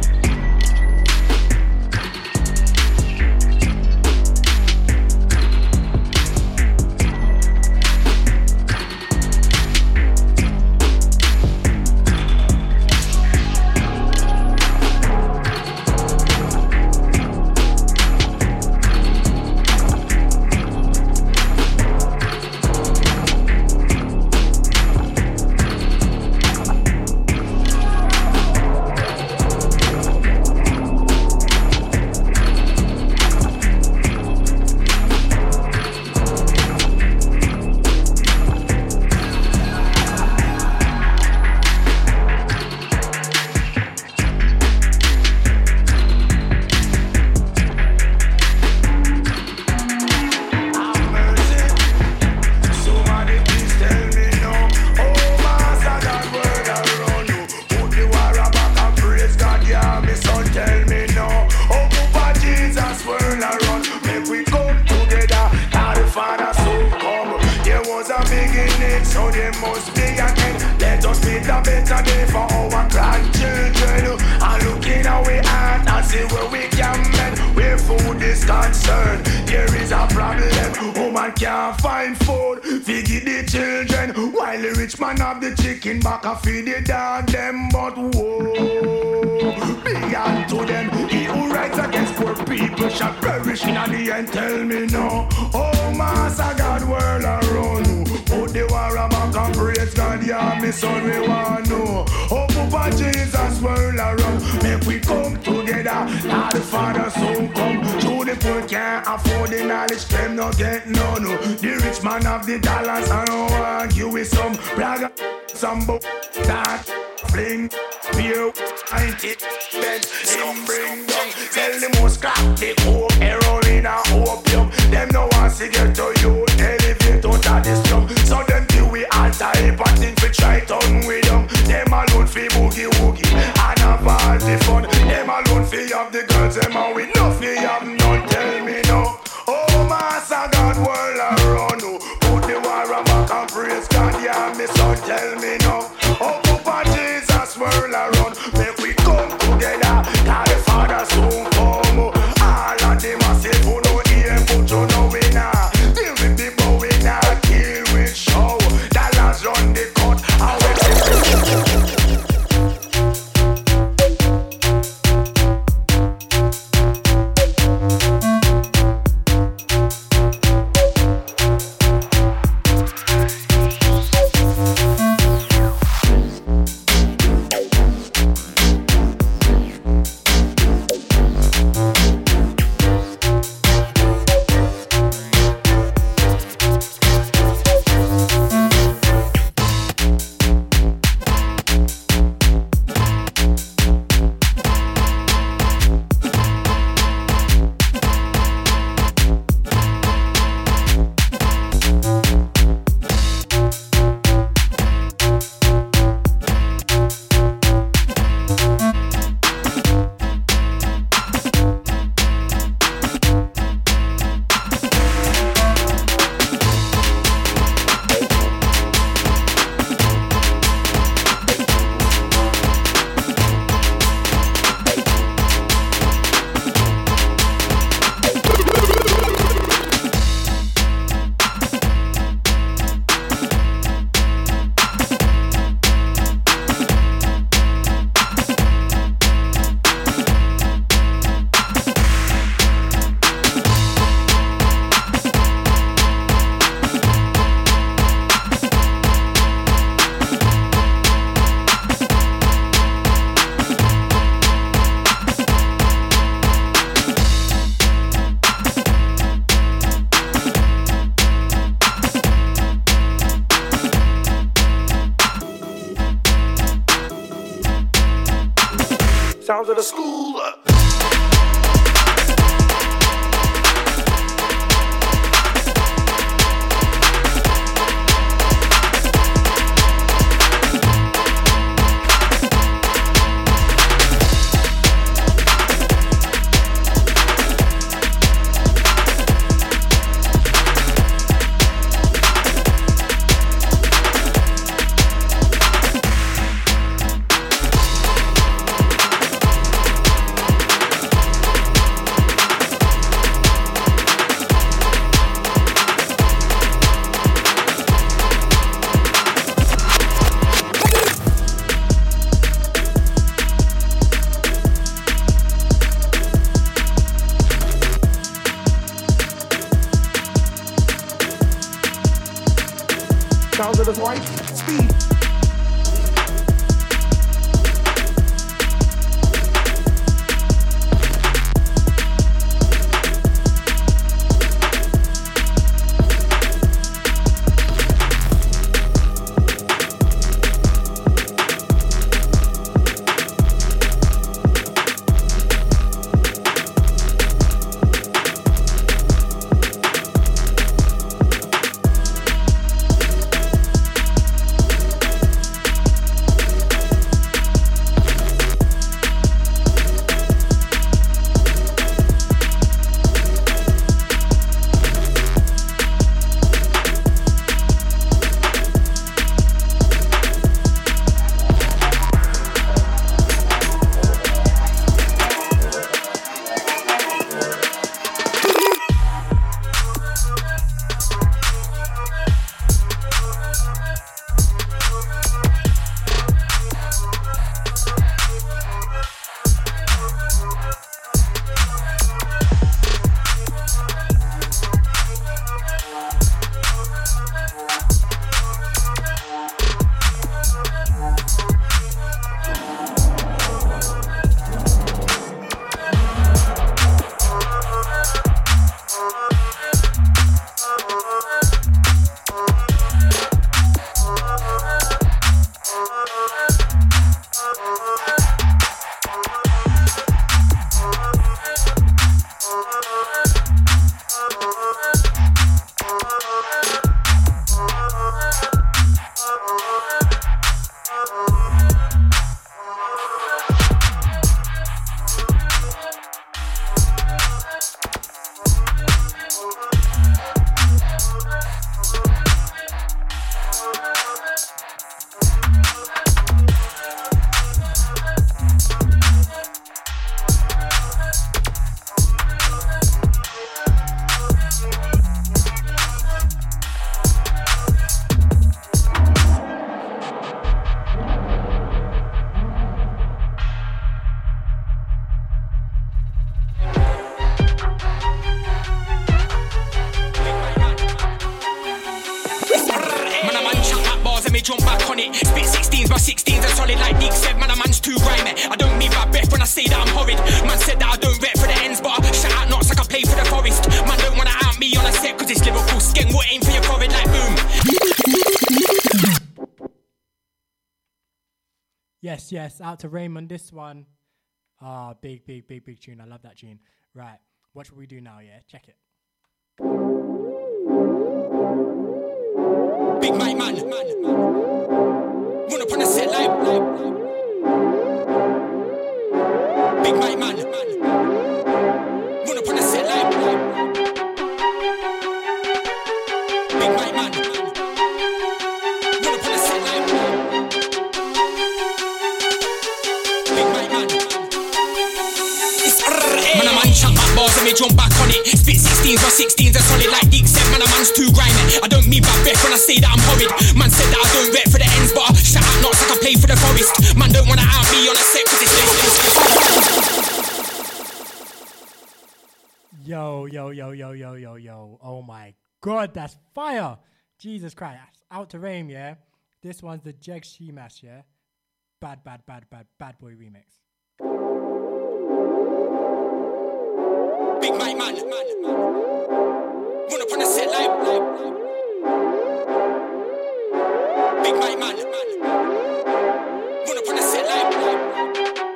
Out to Raymond. This one. Ah, big, big, big, big tune. I love that tune. Right. watch What we do now? Yeah, check it. Big mic man. Run up on the set like. Big mic man. Yo. Oh my god, that's fire. Jesus Christ. Out to Rain, yeah? This one's the Jeg Sheemash, yeah? Bad, bad, bad, bad, bad boy remix. Big mic man. man, man. Run up on the set like. Big mic man. Run up on the set like.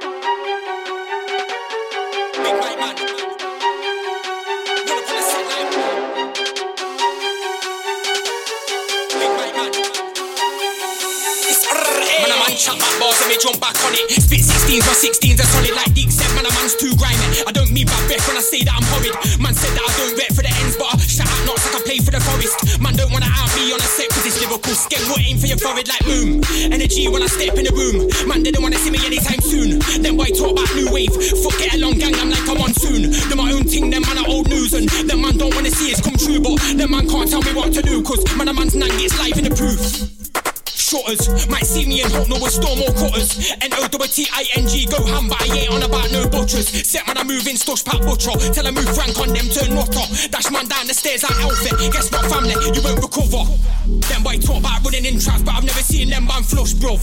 And jump back on it. Spit 16s, my 16s are solid like Dick said, man, a man's too grimy. I don't mean bad breath when I say that I'm horrid. Man said that I don't rep for the ends, but I shout out knocks like I play for the forest. Man don't wanna out me on a set cause it's Liverpool. Skeg will aim for your forehead like boom. Energy when I step in the room. Man didn't wanna see me anytime soon. Then why talk about new wave? Fuck get along gang, I'm like a monsoon. Do my own thing, them man are old news and them man don't wanna see it's come true, but them man can't tell me what to do cause man a man's nang gets live in the proof. Might see me hope no one storm or cutters. N O W T I N G go ham, but I ain't on about no butchers. Set man, I move in, stush pat butcher. Tell I move frank on them, turn rotter. Dash man down the stairs like outfit. Guess what, family, you won't recover. Them boy talk about running in traps, but I've never seen them man flush, bruv.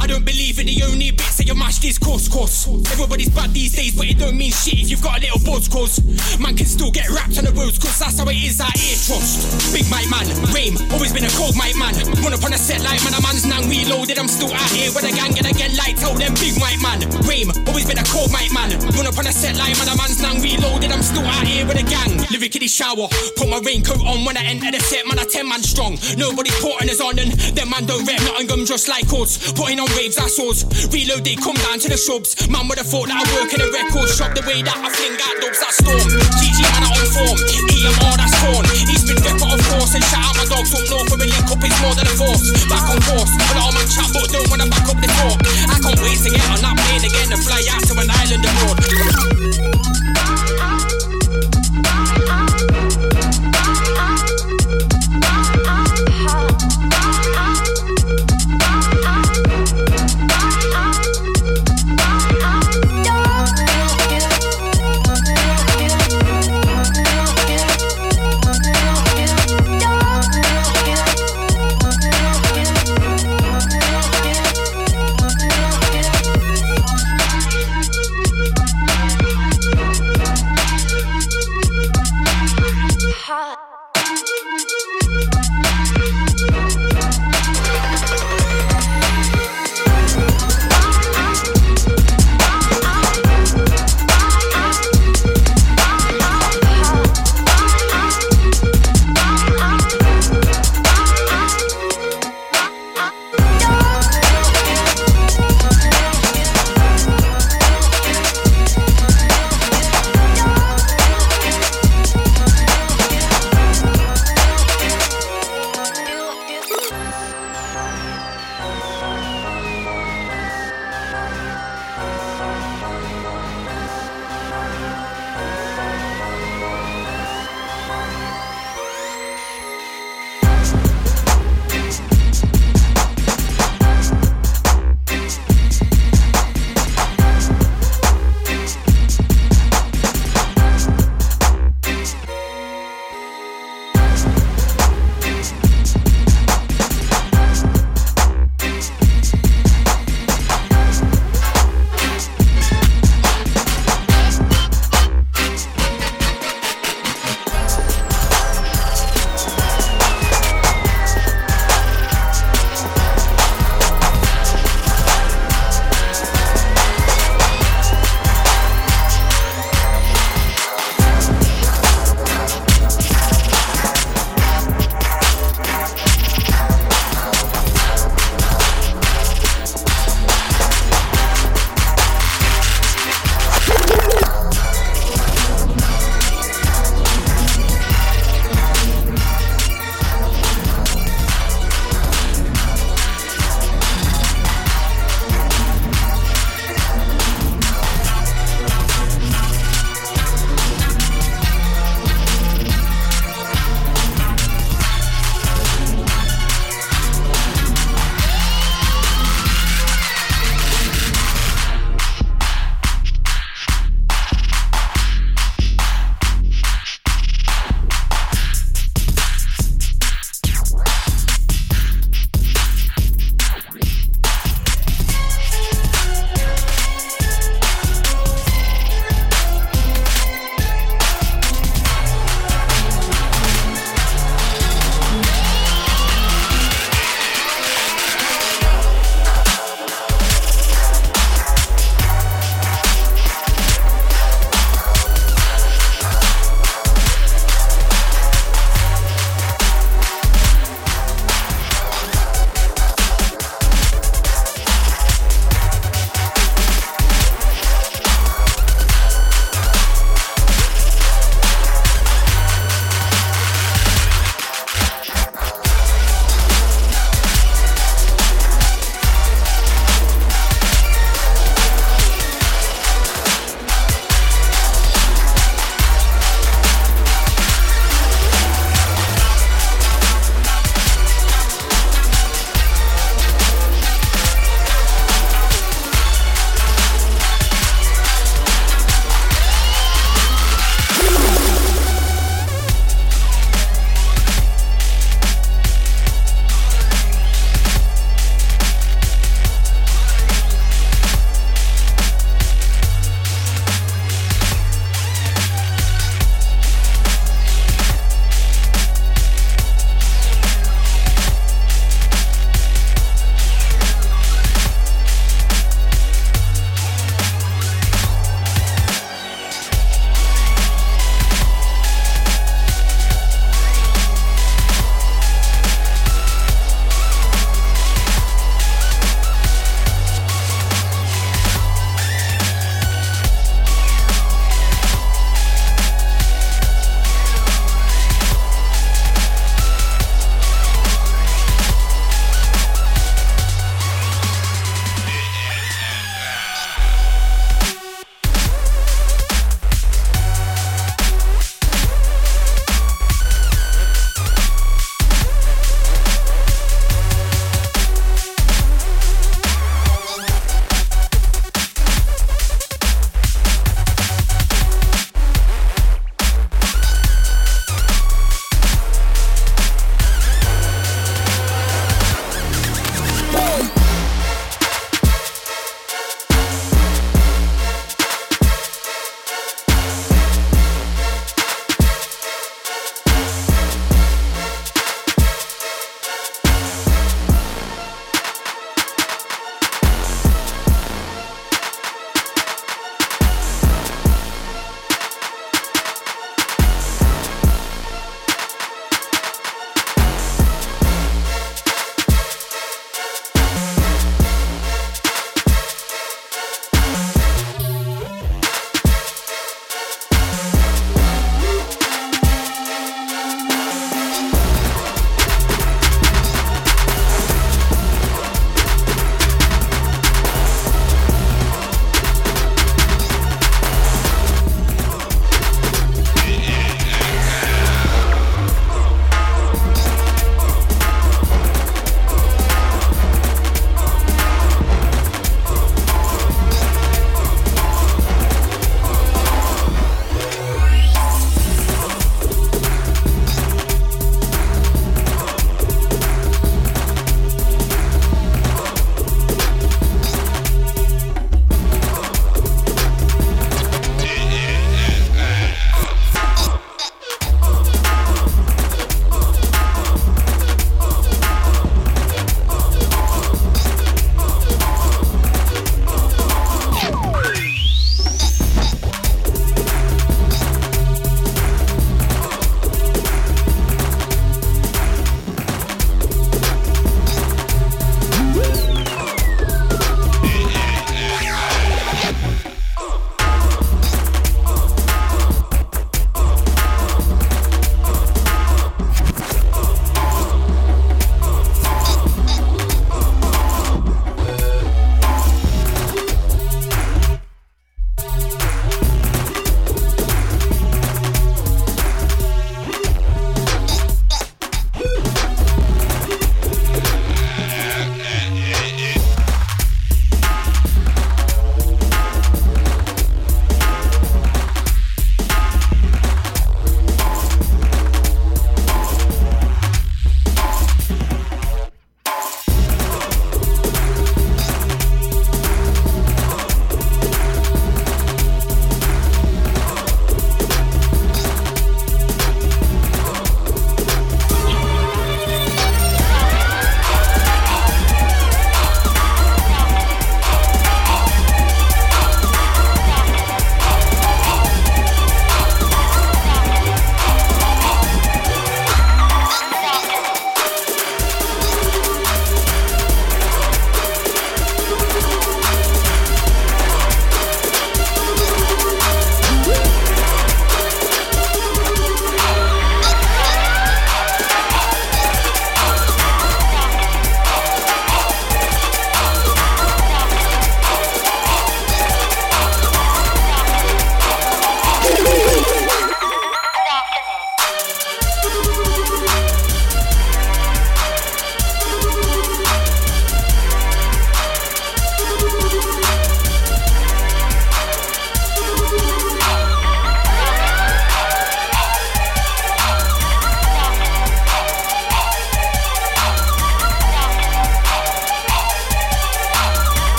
I don't believe in the only bits that you mashed is course, course. Everybody's bad these days, but it don't mean shit if you've got a little buzz, cause man can still get wrapped on the roads, cause that's how it is out here, trust. Big mic man, Rame, always been a cold mic man. Run up on a set like man, a man's now reloaded. I'm still out here with a gang and again, like tell them big mic man. Rame, always been a cold mic man. Run up on a set like man, a man's now reloaded. I'm still out here with a gang. Lyrically shower, put my raincoat on when I enter the set, man, I 10 man strong. Nobody putting us on and them man don't rep nothing gum just like us. Putting on waves, us. Reload, they come down to the subs. Man would have thought that I work in a record shop the way that I fling out dubs that storm. GG man, I on form. EMR, that's torn. He's been rep of course and shout out my dogs up north where a link up is more than a force. Back on course, but all man chat but don't wanna back up the talk. I can't wait to get on that plane again and fly out to an island abroad.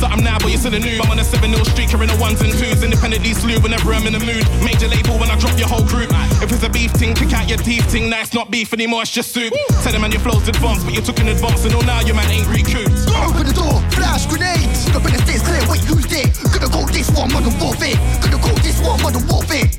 Something now, but you're still a new. I'm on a 7 0 streak, in the ones and twos. Independently slew whenever I'm in the mood. Major label when I drop your whole group. If it's a beef thing, kick out your teeth thing. Now it's not beef anymore, it's just soup. Tell them man, your flow's advanced, but you took an advance, and all now your man ain't recouped. Open the door, flash grenades. Up in the states, clear. Wait, who's there? Gonna go this one, modern warfare. Gonna go this one, modern warfare.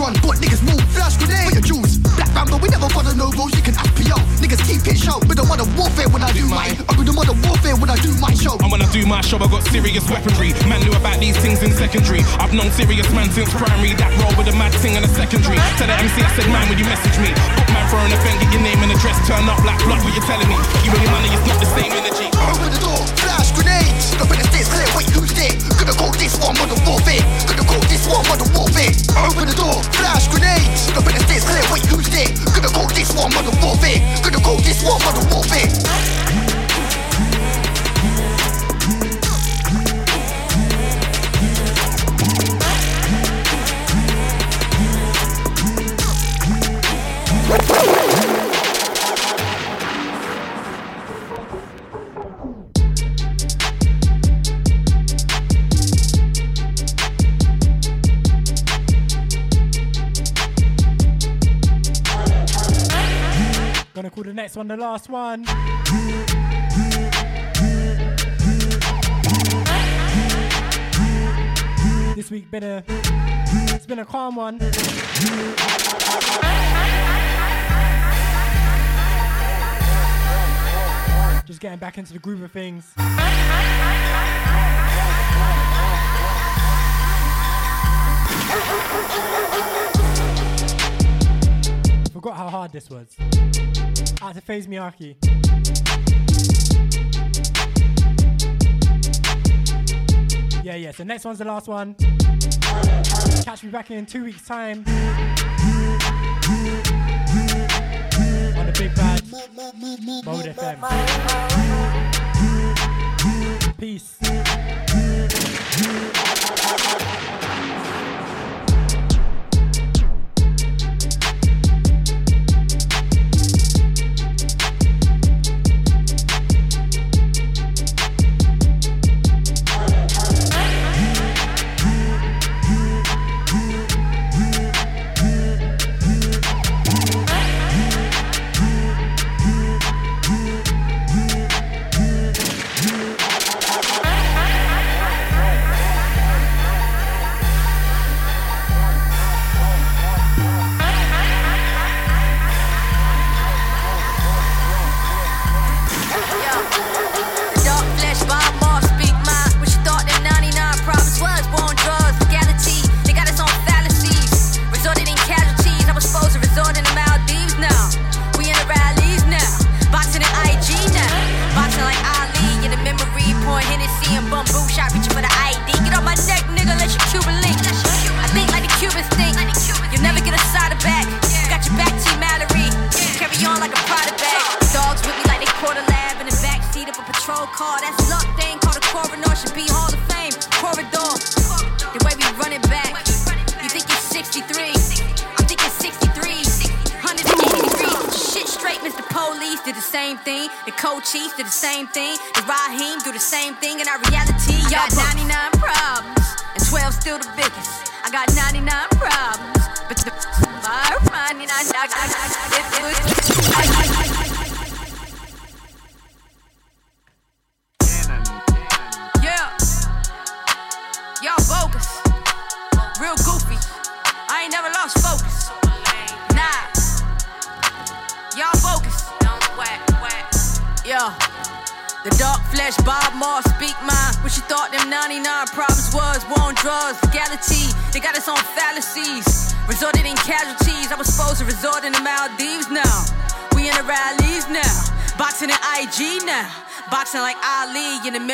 Cameron. But niggas move, flash grenade. For your jewels, black ramble. We never follow no rules. You can ask PO. Niggas keep it show. With the modern warfare when I do mine. I'm with the modern warfare when I do my show. And when I do my show, I got serious weaponry. Man knew about these things in secondary. I've known serious man since primary. That roll with a mad thing and a secondary. Tell the MC I said, man, when you message me. Book man for an event, get your name and address, turn up like blood. What you're telling me? You really money, it's not the same energy. Open the door, flash grenades. Up in the states, clear. Wait, who's there? Gonna go this one, modern warfare. Gonna go this one, modern warfare. Open the door, flash grenades. Up in the states, clear. Wait, who's there? Gonna go this one, modern warfare. Gonna go this one, modern warfare. One the last one. This week been a it's been a calm one. Just getting back into the groove of things. Hard this was. Out to Phase Miyake. Yeah, yeah. So next one's the last one. Catch me back in two weeks' time. On the big bad Mode FM. Peace.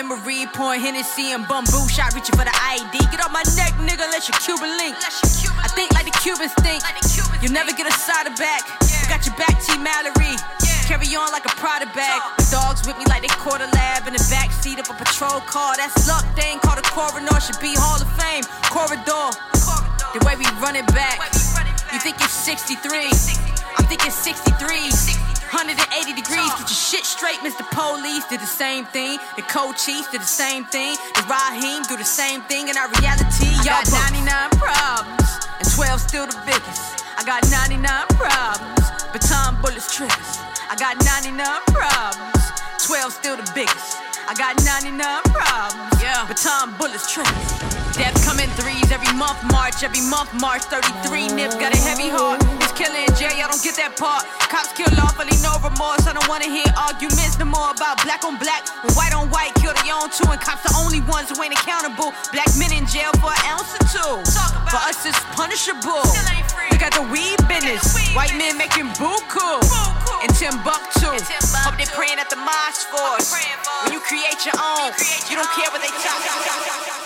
Memory. Pouring Hennessy and bamboo shot. Reaching for the ID. Get off my neck, nigga. Let your Cuban link. I think like the Cubans think. You'll never get a side of back. I got your back, T. Mallory. Carry on like a Prada bag. The dogs with me like they caught a lab in the back seat of a patrol car. That's luck. They ain't called a coroner. Should be Hall of Fame. Corridor. The way we run it back. You think it's 63? I'm thinking 63. Straight, Mr. Police did the same thing. The co-chiefs did the same thing. The Raheem do the same thing. In our reality, y'all got 99 problems, and 12 still the biggest. I got 99 problems, baton bullets triggers. I got 99 problems, 12 still the biggest. I got 99 problems, yeah, baton bullets triggers. Month, March, every month, March 33. Nip got a heavy heart. It's killing Jay, I don't get that part. Cops kill lawfully, no remorse. I don't wanna hear arguments no more about black on black. When white on white, kill their own two, And cops the only ones who ain't accountable. Black men in jail for an ounce or two. For us, it's punishable. Look at the weed business. White men making buku. In Timbuktu. Hope they praying at the mosque for us. When you create your own, you don't care what they talk